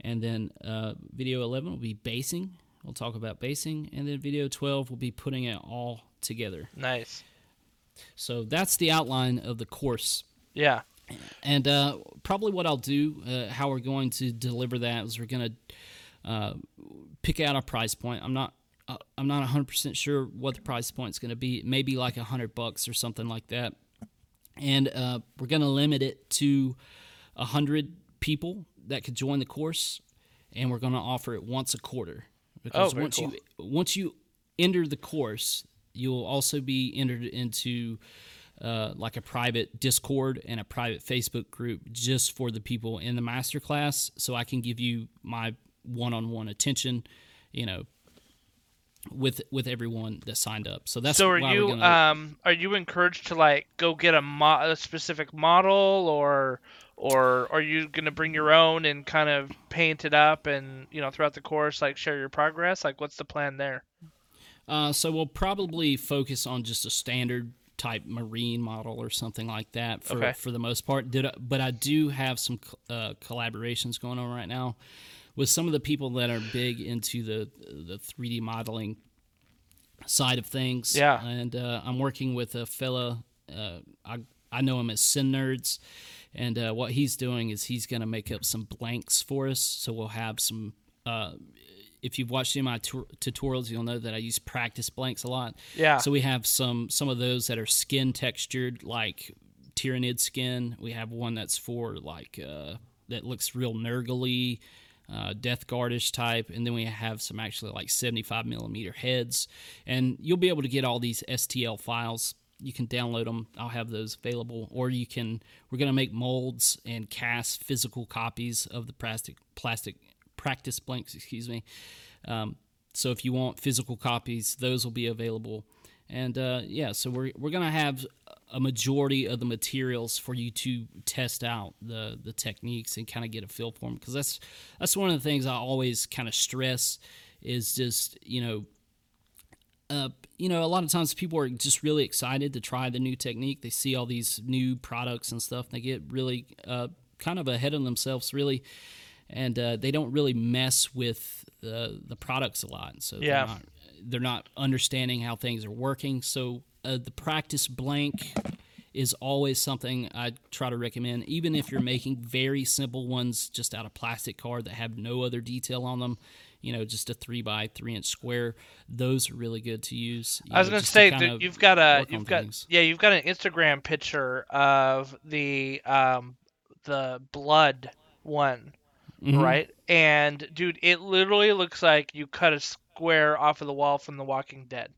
And then uh, video 11 will be basing. We'll talk about basing. And then video 12 will be putting it all together. Nice. So that's the outline of the course. Yeah. And uh, probably what I'll do, uh, how we're going to deliver that is we're going to uh, pick out a price point. I'm not uh, I'm not 100% sure what the price point is going to be. Maybe like hundred bucks or something like that. And uh, we're going to limit it to hundred people that could join the course, and we're going to offer it once a quarter. Because Oh, once cool. you once you enter the course, you'll also be entered into uh, like a private Discord and a private Facebook group just for the people in the master class, so I can give you my one-on-one attention, you know, with with everyone that signed up. So that's so are you gonna, um are you encouraged to like go get a, mo- a specific model or or are you gonna bring your own and kind of paint it up and you know throughout the course like share your progress like what's the plan there Uh, so we'll probably focus on just a standard type marine model or something like that for, Okay. for the most part. Did I, but I do have some uh, collaborations going on right now with some of the people that are big into the the 3D modeling side of things. Yeah. and uh, I'm working with a fella. Uh, I I know him as Sin Nerds, and uh, what he's doing is he's going to make up some blanks for us. So we'll have some. If you've watched any of my tu- tutorials, you'll know that I use practice blanks a lot. Yeah. So we have some some of those that are skin textured, like Tyranid skin. We have one that's for like uh, that looks real nurgly, uh, Death Guardish type, and then we have some actually like 75 millimeter heads. And you'll be able to get all these STL files. You can download them. I'll have those available, or you can. We're gonna make molds and cast physical copies of the plastic plastic practice blanks. Excuse me. Um, so if you want physical copies, those will be available. And uh, yeah, so we're we're gonna have a majority of the materials for you to test out the the techniques and kind of get a feel for them because that's that's one of the things I always kind of stress is just you know uh, you know, a lot of times people are just really excited to try the new technique. They see all these new products and stuff. They get really uh, kind of ahead of themselves, really, and uh, they don't really mess with the the products a lot. So Yeah. they're not they're not understanding how things are working. So uh, the practice blank is always something I try to recommend, even if you're making very simple ones just out of plastic card that have no other detail on them. You know, just a three by three inch square. Those are really good to use. I was know, gonna say that you've got a you've got things. yeah you've got an Instagram picture of the um the blood one Mhm. right? And dude it literally looks like you cut a square off of the wall from The Walking Dead.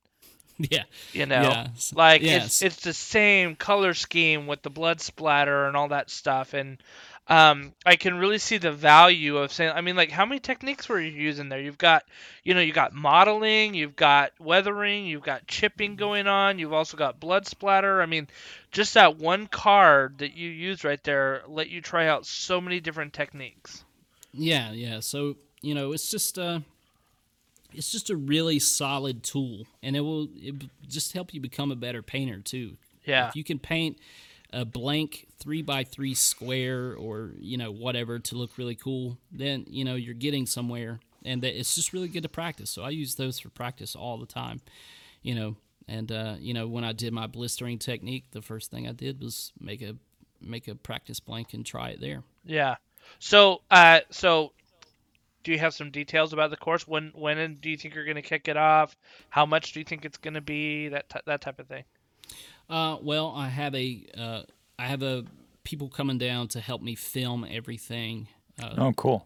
Yeah, you know? Yeah, like it's it's the same color scheme with the blood splatter and all that stuff and um I can really see the value of saying I mean like how many techniques were you using there? You've got you know you got modeling you've got weathering you've got chipping going on you've also got blood splatter. I mean just that one card that you use right there let you try out so many different techniques Yeah, yeah. So you know, it's just uh, it's just a really solid tool, and it will it just help you become a better painter too. Yeah. If you can paint a blank three by three square or you know whatever to look really cool, then you know you're getting somewhere, and that it's just really good to practice. So I use those for practice all the time, you know. And uh, you know when I did my blistering technique, the first thing I did was make a make a practice blank and try it there. Yeah. So, uh, so do you have some details about the course? When, when and do you think you're going to kick it off? How much do you think it's going to be? That t- that type of thing. Uh, well, I have a uh, I have a people coming down to help me film everything uh, Oh, cool.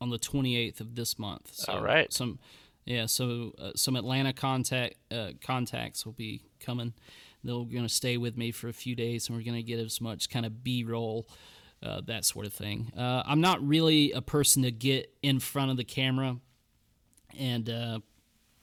on the 28th of this month. So All right. Some yeah, so uh, some Atlanta contact uh, contacts will be coming. They're going to stay with me for a few days, and we're going to get as much kind of B-roll, uh, that sort of thing. Uh, I'm not really a person to get in front of the camera and uh,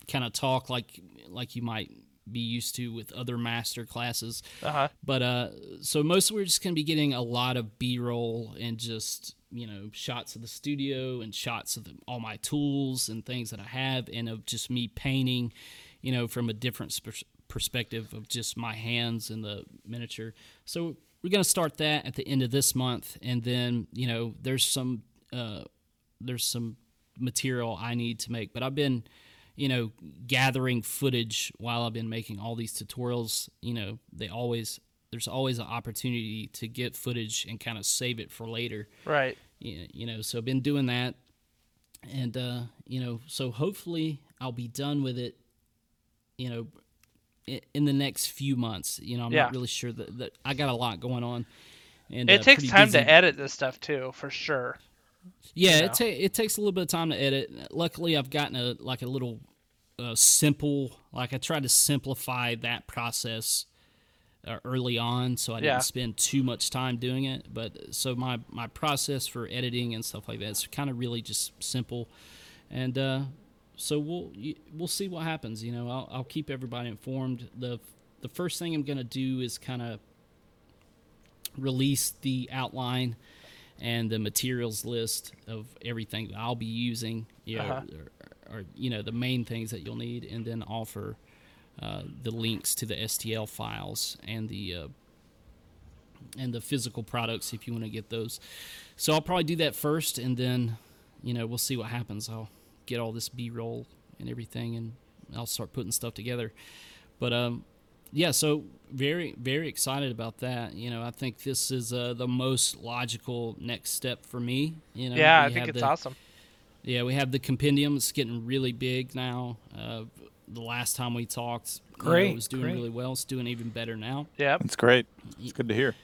kind of talk like like you might be used to with other master classes. Uh huh. But uh, so mostly we're just going to be getting a lot of B roll and just you know shots of the studio and shots of the, all my tools and things that I have, and of just me painting, you know, from a different sp- perspective of just my hands and the miniature. So we're going to start that at the end of this month, and then you know there's some uh, there's some material I need to make, but I've been you know, gathering footage while I've been making all these tutorials, you know, they always there's always an opportunity to get footage and kind of save it for later. Right. You know, so I've been doing that, and uh, you know, so hopefully I'll be done with it. You know, in, the next few months. You know, I'm Yeah. not really sure that, that I got a lot going on. And It uh, takes time busy. to edit this stuff too, for sure. Yeah, know? it, ta- it takes a little bit of time to edit. Luckily, I've gotten a like a little uh, simple. Like I tried to simplify that process uh, early on, so I didn't Yeah. spend too much time doing it. But so my my process for editing and stuff like that is kind of really just simple, and uh, so we'll we'll see what happens. You know, I'll, I'll keep everybody informed. the The first thing I'm gonna do is kind of release the outline and the materials list of everything that I'll be using, you know, Uh-huh. or, or you know the main things that you'll need, and then offer uh, the links to the STL files and the uh, and the physical products if you want to get those. So I'll probably do that first, and then you know we'll see what happens. I'll get all this B-roll and everything, and I'll start putting stuff together. But um, yeah, so very very excited about that. You know, I think this is uh, the most logical next step for me. You know, yeah, I think it's the- awesome. Yeah, we have the compendium. It's getting really big now. Uh, the last time we talked, you know, Great, it was doing great. really well. It's doing even better now. Yeah, It's great. It's good to hear.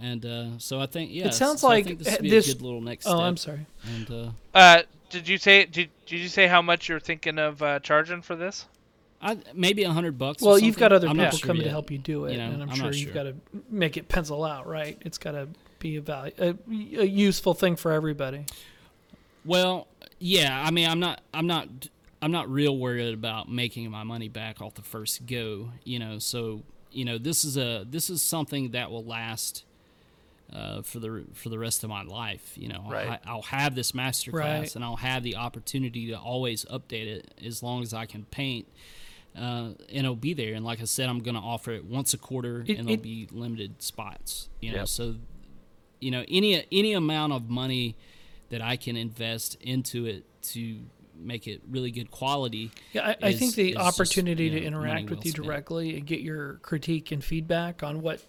And uh, so I think, yeah, it sounds so like this would be this- a good little next Oh, step. I'm sorry. And uh, Uh, did you say did, did you say how much you're thinking of uh, charging for this? I, maybe a hundred bucks. or Well, you've got other I'm people sure coming to help you do it, You know, and I'm, I'm sure not you've got to make it pencil out, right? It's got to be a value, a, a useful thing for everybody. Well, yeah. I mean, I'm not. I'm not. I'm not real worried about making my money back off the first go. You know, so you know, this is a this is something that will last uh, for the for the rest of my life. You know, Right. I, I'll have this master class, Right. and I'll have the opportunity to always update it as long as I can paint. Uh, and it'll be there. And like I said, I'm going to offer it once a quarter, It- and there'll it- be limited spots. You know, Yep. so you know any any amount of money that I can invest into it to make it really good quality. Yeah, I, I think the is just, opportunity you to know, interact money with well you spent. directly and get your critique and feedback on what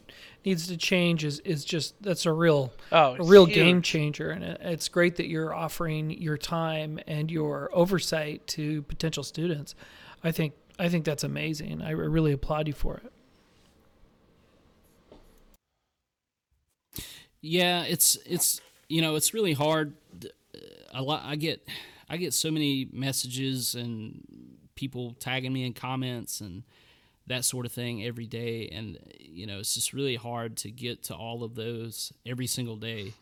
needs to change is, is just that's a real Oh, a real huge. game changer, and it's great that you're offering your time and your oversight to potential students. I think I think that's amazing. I really applaud you for it. Yeah, it's it's you know it's really hard. A lot I get I get so many messages and people tagging me in comments and that sort of thing every day, and you know it's just really hard to get to all of those every single day.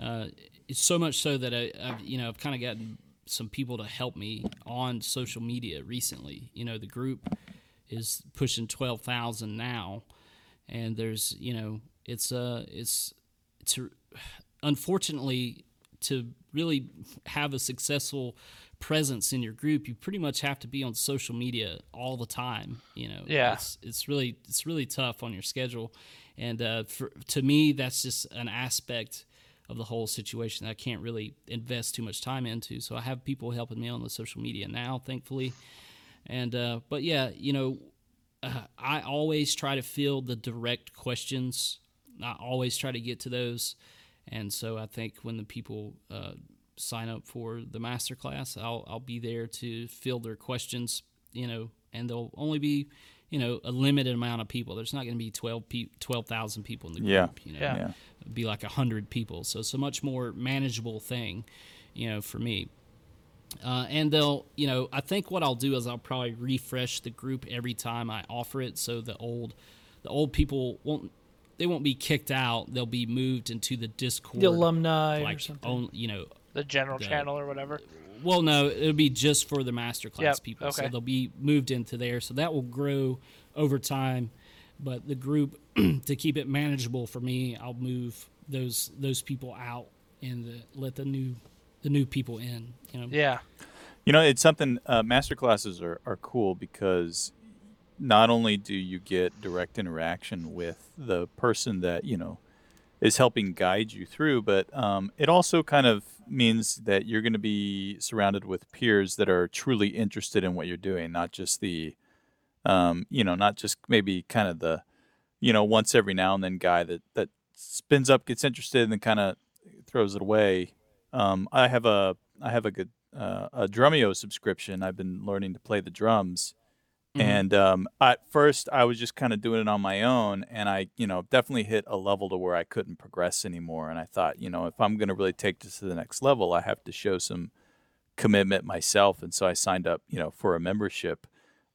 Uh, it's so much so that I, I've you know I've kind of gotten some people to help me on social media recently. You know the group is pushing twelve thousand now, and there's you know it's uh it's to unfortunately to really have a successful presence in your group you pretty much have to be on social media all the time you know? Yeah. it's it's really it's really tough on your schedule. And uh, for, to me that's just an aspect of the whole situation that I can't really invest too much time into. So I have people helping me on the social media now thankfully. And uh, but yeah you know uh, I always try to field the direct questions. I always try to get to those, and so I think when the people uh, sign up for the master class, I'll I'll be there to field their questions. You know, and there'll only be you know a limited amount of people. There's not going to be 12 pe- 12,000 people in the group. Yeah. You know, Yeah. Yeah. It'd be like a hundred people. So it's a much more manageable thing, you know, for me. Uh, and they'll, you know, I think what I'll do is I'll probably refresh the group every time I offer it, so the old, the old people won't, they won't be kicked out. They'll be moved into the Discord, The alumni or like something. own, you know, The general The- channel or whatever. well, no, it'll be just for the masterclass Yep, people. So they'll be moved into there. So that will grow over time. But the group, to keep it manageable for me, I'll move those those people out and the, let the new the new people in. You know. Yeah. You know, it's something. Uh, master classes are, are cool because not only do you get direct interaction with the person that you know is helping guide you through, but um, it also kind of means that you're going to be surrounded with peers that are truly interested in what you're doing, not just the, um, you know, not just maybe kind of the, you know, once every now and then guy that that spins up, gets interested, and then kind of throws it away. Um, I have a I have a good uh, a Drumeo subscription. I've been learning to play the drums, Mm-hmm. and um, at first I was just kind of doing it on my own, and I, you know, definitely hit a level to where I couldn't progress anymore. And I thought, you know, if I'm going to really take this to the next level, I have to show some commitment myself, and so I signed up, you know, for a membership.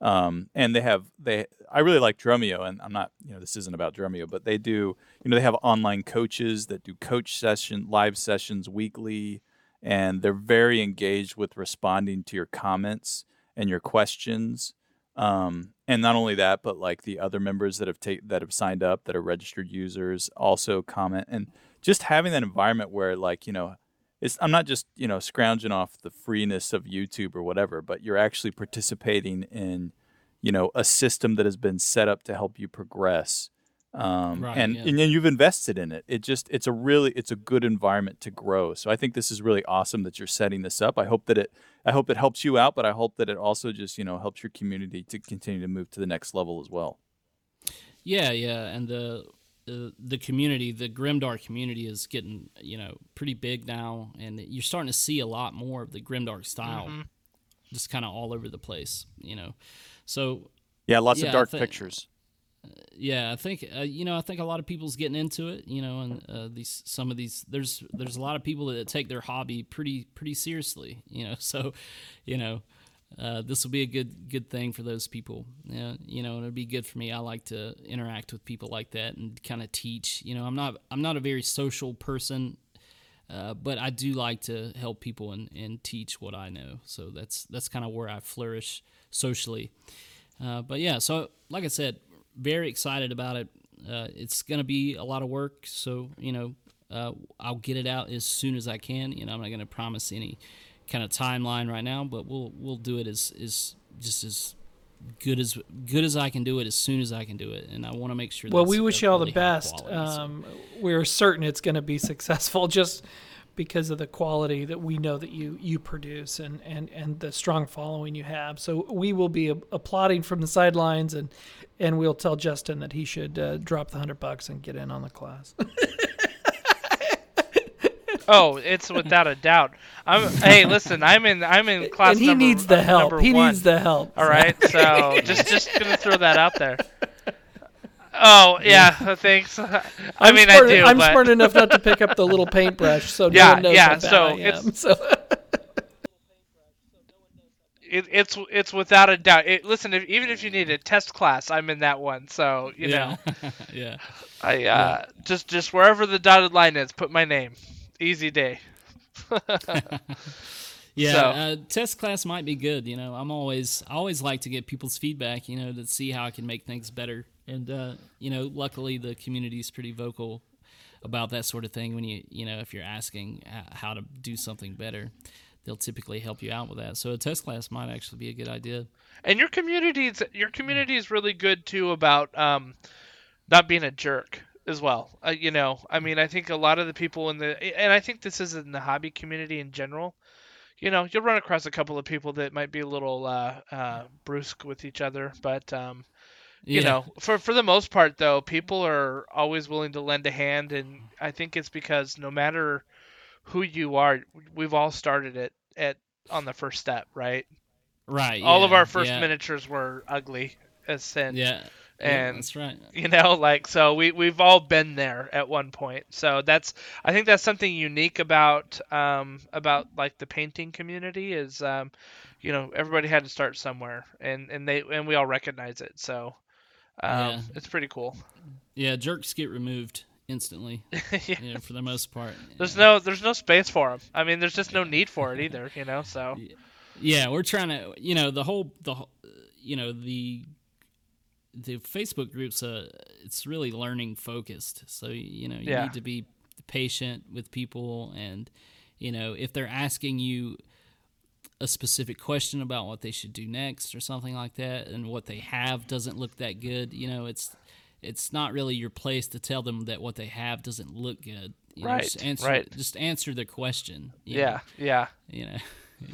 Um, and they have they I really like Drumeo, and I'm not, you know, this isn't about Drumeo, but they do, you know, they have online coaches that do coach session live sessions weekly, and they're very engaged with responding to your comments and your questions. Um, and not only that, but like the other members that have ta- that have signed up that are registered users also comment, and just having that environment where like you know it's I'm not just you know scrounging off the freeness of YouTube or whatever, but you're actually participating in you know a system that has been set up to help you progress, um, Right, and yeah. and then you've invested in it. It just it's a really it's a good environment to grow. So I think this is really awesome that you're setting this up. I hope that it I hope it helps you out, but I hope that it also just you know helps your community to continue to move to the next level as well. Yeah, yeah, and the uh, the community, the Grimdark community, is getting you know pretty big now, and you're starting to see a lot more of the Grimdark style, Mm-hmm. just kind of all over the place. You know, so Yeah, lots Yeah, of dark think- pictures. Yeah, I think uh, you know I think a lot of people's getting into it. You know, and uh, these some of these there's there's a lot of people that take their hobby pretty pretty seriously. You know, so you know. Uh, this will be a good good thing for those people. Yeah, you know, and it'll be good for me. I like to interact with people like that and kind of teach. You know, I'm not I'm not a very social person, uh, but I do like to help people and, and teach what I know. So that's that's kind of where I flourish socially. Uh, but yeah, so like I said, very excited about it. Uh, it's gonna be a lot of work, so you know, uh, I'll get it out as soon as I can. You know, I'm not gonna promise any kind of timeline right now, but we'll we'll do it as is just as good as good as I can do it as soon as I can do it, and I want to make sure. Well, we wish you all the best. quality, so- Um, we're certain it's going to be successful just because of the quality that we know that you you produce and and and the strong following you have. So we will be applauding from the sidelines and and we'll tell Justin that he should uh, drop the hundred bucks and get in on the class. Oh, it's without a doubt. I'm. Hey, listen, I'm in. I'm in class. and he number- needs the uh, help. He one. needs the help. All right, so just just gonna throw that out there. Oh yeah, thanks. I I'm mean, smart, I do. I'm but smart enough not to pick up the little paintbrush, so Yeah, no one knows yeah, how bad so I am. it's- So it, it's it's without a doubt. It, listen, if, even if you need a test class, I'm in that one. So you know, yeah, yeah. I uh, just just wherever the dotted line is, put my name. Easy day. Yeah, So- uh, test class might be good. You know, I'm always I always like to get people's feedback. You know, to see how I can make things better. And uh, you know, luckily the community is pretty vocal about that sort of thing. When you you know if you're asking how to do something better, they'll typically help you out with that. So a test class might actually be a good idea. And your community's your community is really good too about um, not being a jerk as well. Uh, you know, I mean, I think a lot of the people in the and I think this is in the hobby community in general. You know, you'll run across a couple of people that might be a little uh, uh, brusque with each other, but um, you Yeah. know, for for the most part though, people are always willing to lend a hand, and I think it's because no matter who you are, we've all started it at on the first step, right? right. all of our first yeah, miniatures were ugly as sin. Yeah, yeah, and that's right. you know, like so we we've all been there at one point. So that's I think that's something unique about um about like the painting community is um you know everybody had to start somewhere and and they and we all recognize it. So um Yeah. it's pretty cool. Yeah, jerks get removed instantly. yeah. You know, for the most part. There's Yeah. no there's no space for them. I mean, there's just no need for it either, you know. So Yeah, we're trying to, you know, the whole the you know, the the Facebook groups uh it's really learning focused. So, you know, you Yeah. need to be patient with people and you know, if they're asking you a specific question about what they should do next or something like that and what they have doesn't look that good, you know, it's it's not really your place to tell them that what they have doesn't look good. You know, Right, just answer right. just answer the question. you know yeah, yeah. you know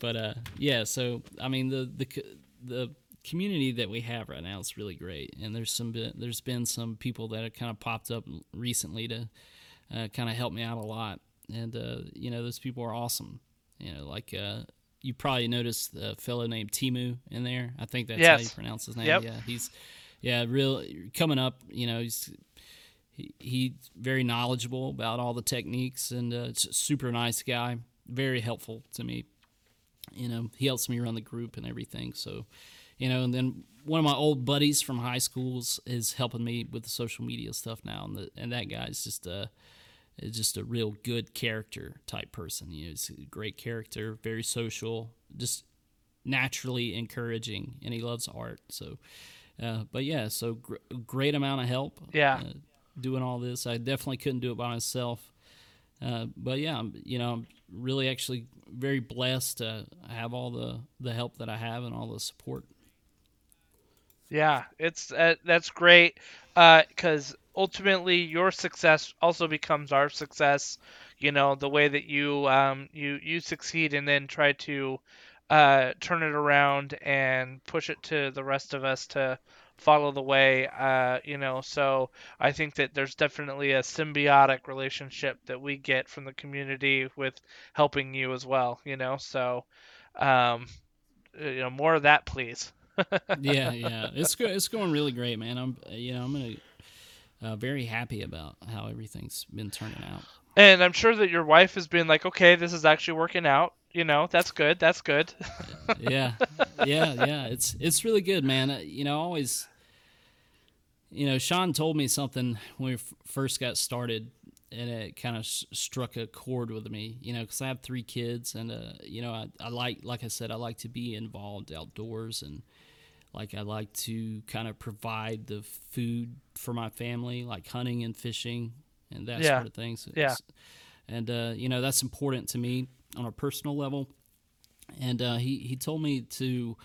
but uh yeah so i mean the the the community that we have right now is really great and there's some there's been some people that have kind of popped up recently to uh, kind of help me out a lot and uh you know those people are awesome You know, like uh, you probably noticed a fellow named Timu in there. I think that's how you pronounce his name. Yep. Yeah, he's yeah, real coming up. You know, he's he, he's very knowledgeable about all the techniques and uh, super nice guy. Very helpful to me. You know, he helps me run the group and everything. So, you know, and then one of my old buddies from high schools is helping me with the social media stuff now, and the, and that guy's just a is just a real good character type person. You know, he's a great character, very social, just naturally encouraging, and he loves art. So, uh, but yeah, so gr- great amount of help. Yeah. uh, doing all this, I definitely couldn't do it by myself. Uh, but yeah, I'm, you know, I'm really actually very blessed to have all the the help that I have and all the support. Yeah, it's uh, that's great because ultimately your success also becomes our success. You know the way that you um, you you succeed and then try to uh, turn it around and push it to the rest of us to follow the way. Uh, you know, so I think that there's definitely a symbiotic relationship that we get from the community with helping you as well. You know, so um, you know more of that, please. yeah, yeah, it's go- it's going really great, man. I'm you know I'm gonna uh, very happy about how everything's been turning out. And I'm sure that your wife has been like, okay, this is actually working out. You know, that's good. That's good. yeah, yeah, yeah. It's it's really good, man. Uh, You know, always. You know, Sean told me something when we f- first got started, and it kind of s- struck a chord with me. You know, because I have three kids, and uh, you know, I, I like, like I said, I like to be involved outdoors, and like I like to kind of provide the food for my family, like hunting and fishing and that Yeah. sort of thing. So Yeah. and uh, you know, that's important to me on a personal level and uh, he he told me to,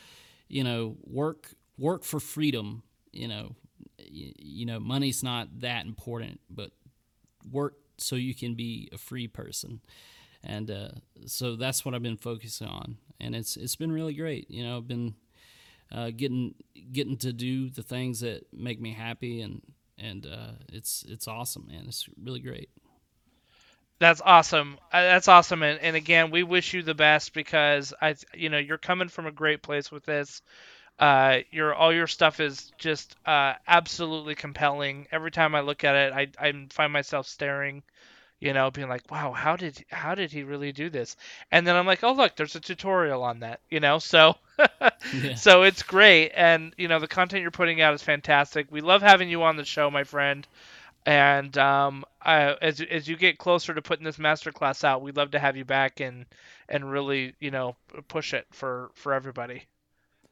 you know, work work for freedom. You know, you, you know, money's not that important, but work so you can be a free person, and uh, so that's what I've been focusing on, and it's it's been really great. You know, I've been uh, getting getting to do the things that make me happy, and and uh, it's it's awesome, man. It's really great. That's awesome. Uh, That's awesome. And, and again, we wish you the best because I, you know, you're coming from a great place with this. Uh, your all your stuff is just uh, absolutely compelling. Every time I look at it, I, I find myself staring, you know, being like, wow, how did how did he really do this? And then I'm like, oh look, there's a tutorial on that, you know. So Yeah. so it's great, and you know the content you're putting out is fantastic. We love having you on the show, my friend. And um, I, as as you get closer to putting this masterclass out, we'd love to have you back and and really you know push it for for everybody.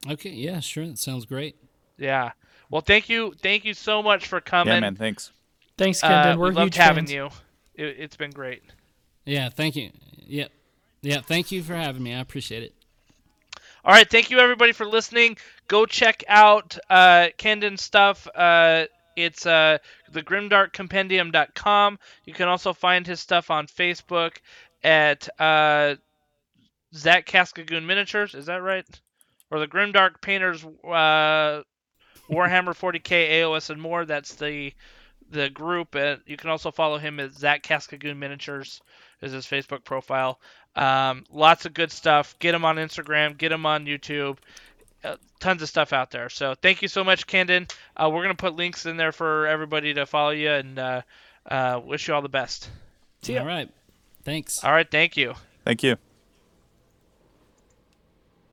Okay, yeah, sure, that sounds great. Yeah. Well, thank you, thank you so much for coming. Yeah, man. Thanks. Thanks, Kendon. Uh, We're we loved huge having fans. you. It, it's been great. Yeah, thank you. Yeah, yeah, thank you for having me. I appreciate it. All right, thank you everybody for listening. Go check out uh, Kendon's stuff. Uh, it's uh, thegrimdarkcompendium.com. You can also find his stuff on Facebook at uh, Zach Cascagoon Miniatures. Is that right? Or the Grimdark Painters uh, Warhammer 40k AOS and more. That's the the group. And you can also follow him at Zach Cascagoon Miniatures is his Facebook profile. Um, lots of good stuff. Get him on Instagram. Get him on YouTube. Uh, tons of stuff out there. So thank you so much, Kendon. Uh, we're gonna put links in there for everybody to follow you and uh, uh, wish you all the best. See ya. All right, thanks. All right, thank you. Thank you.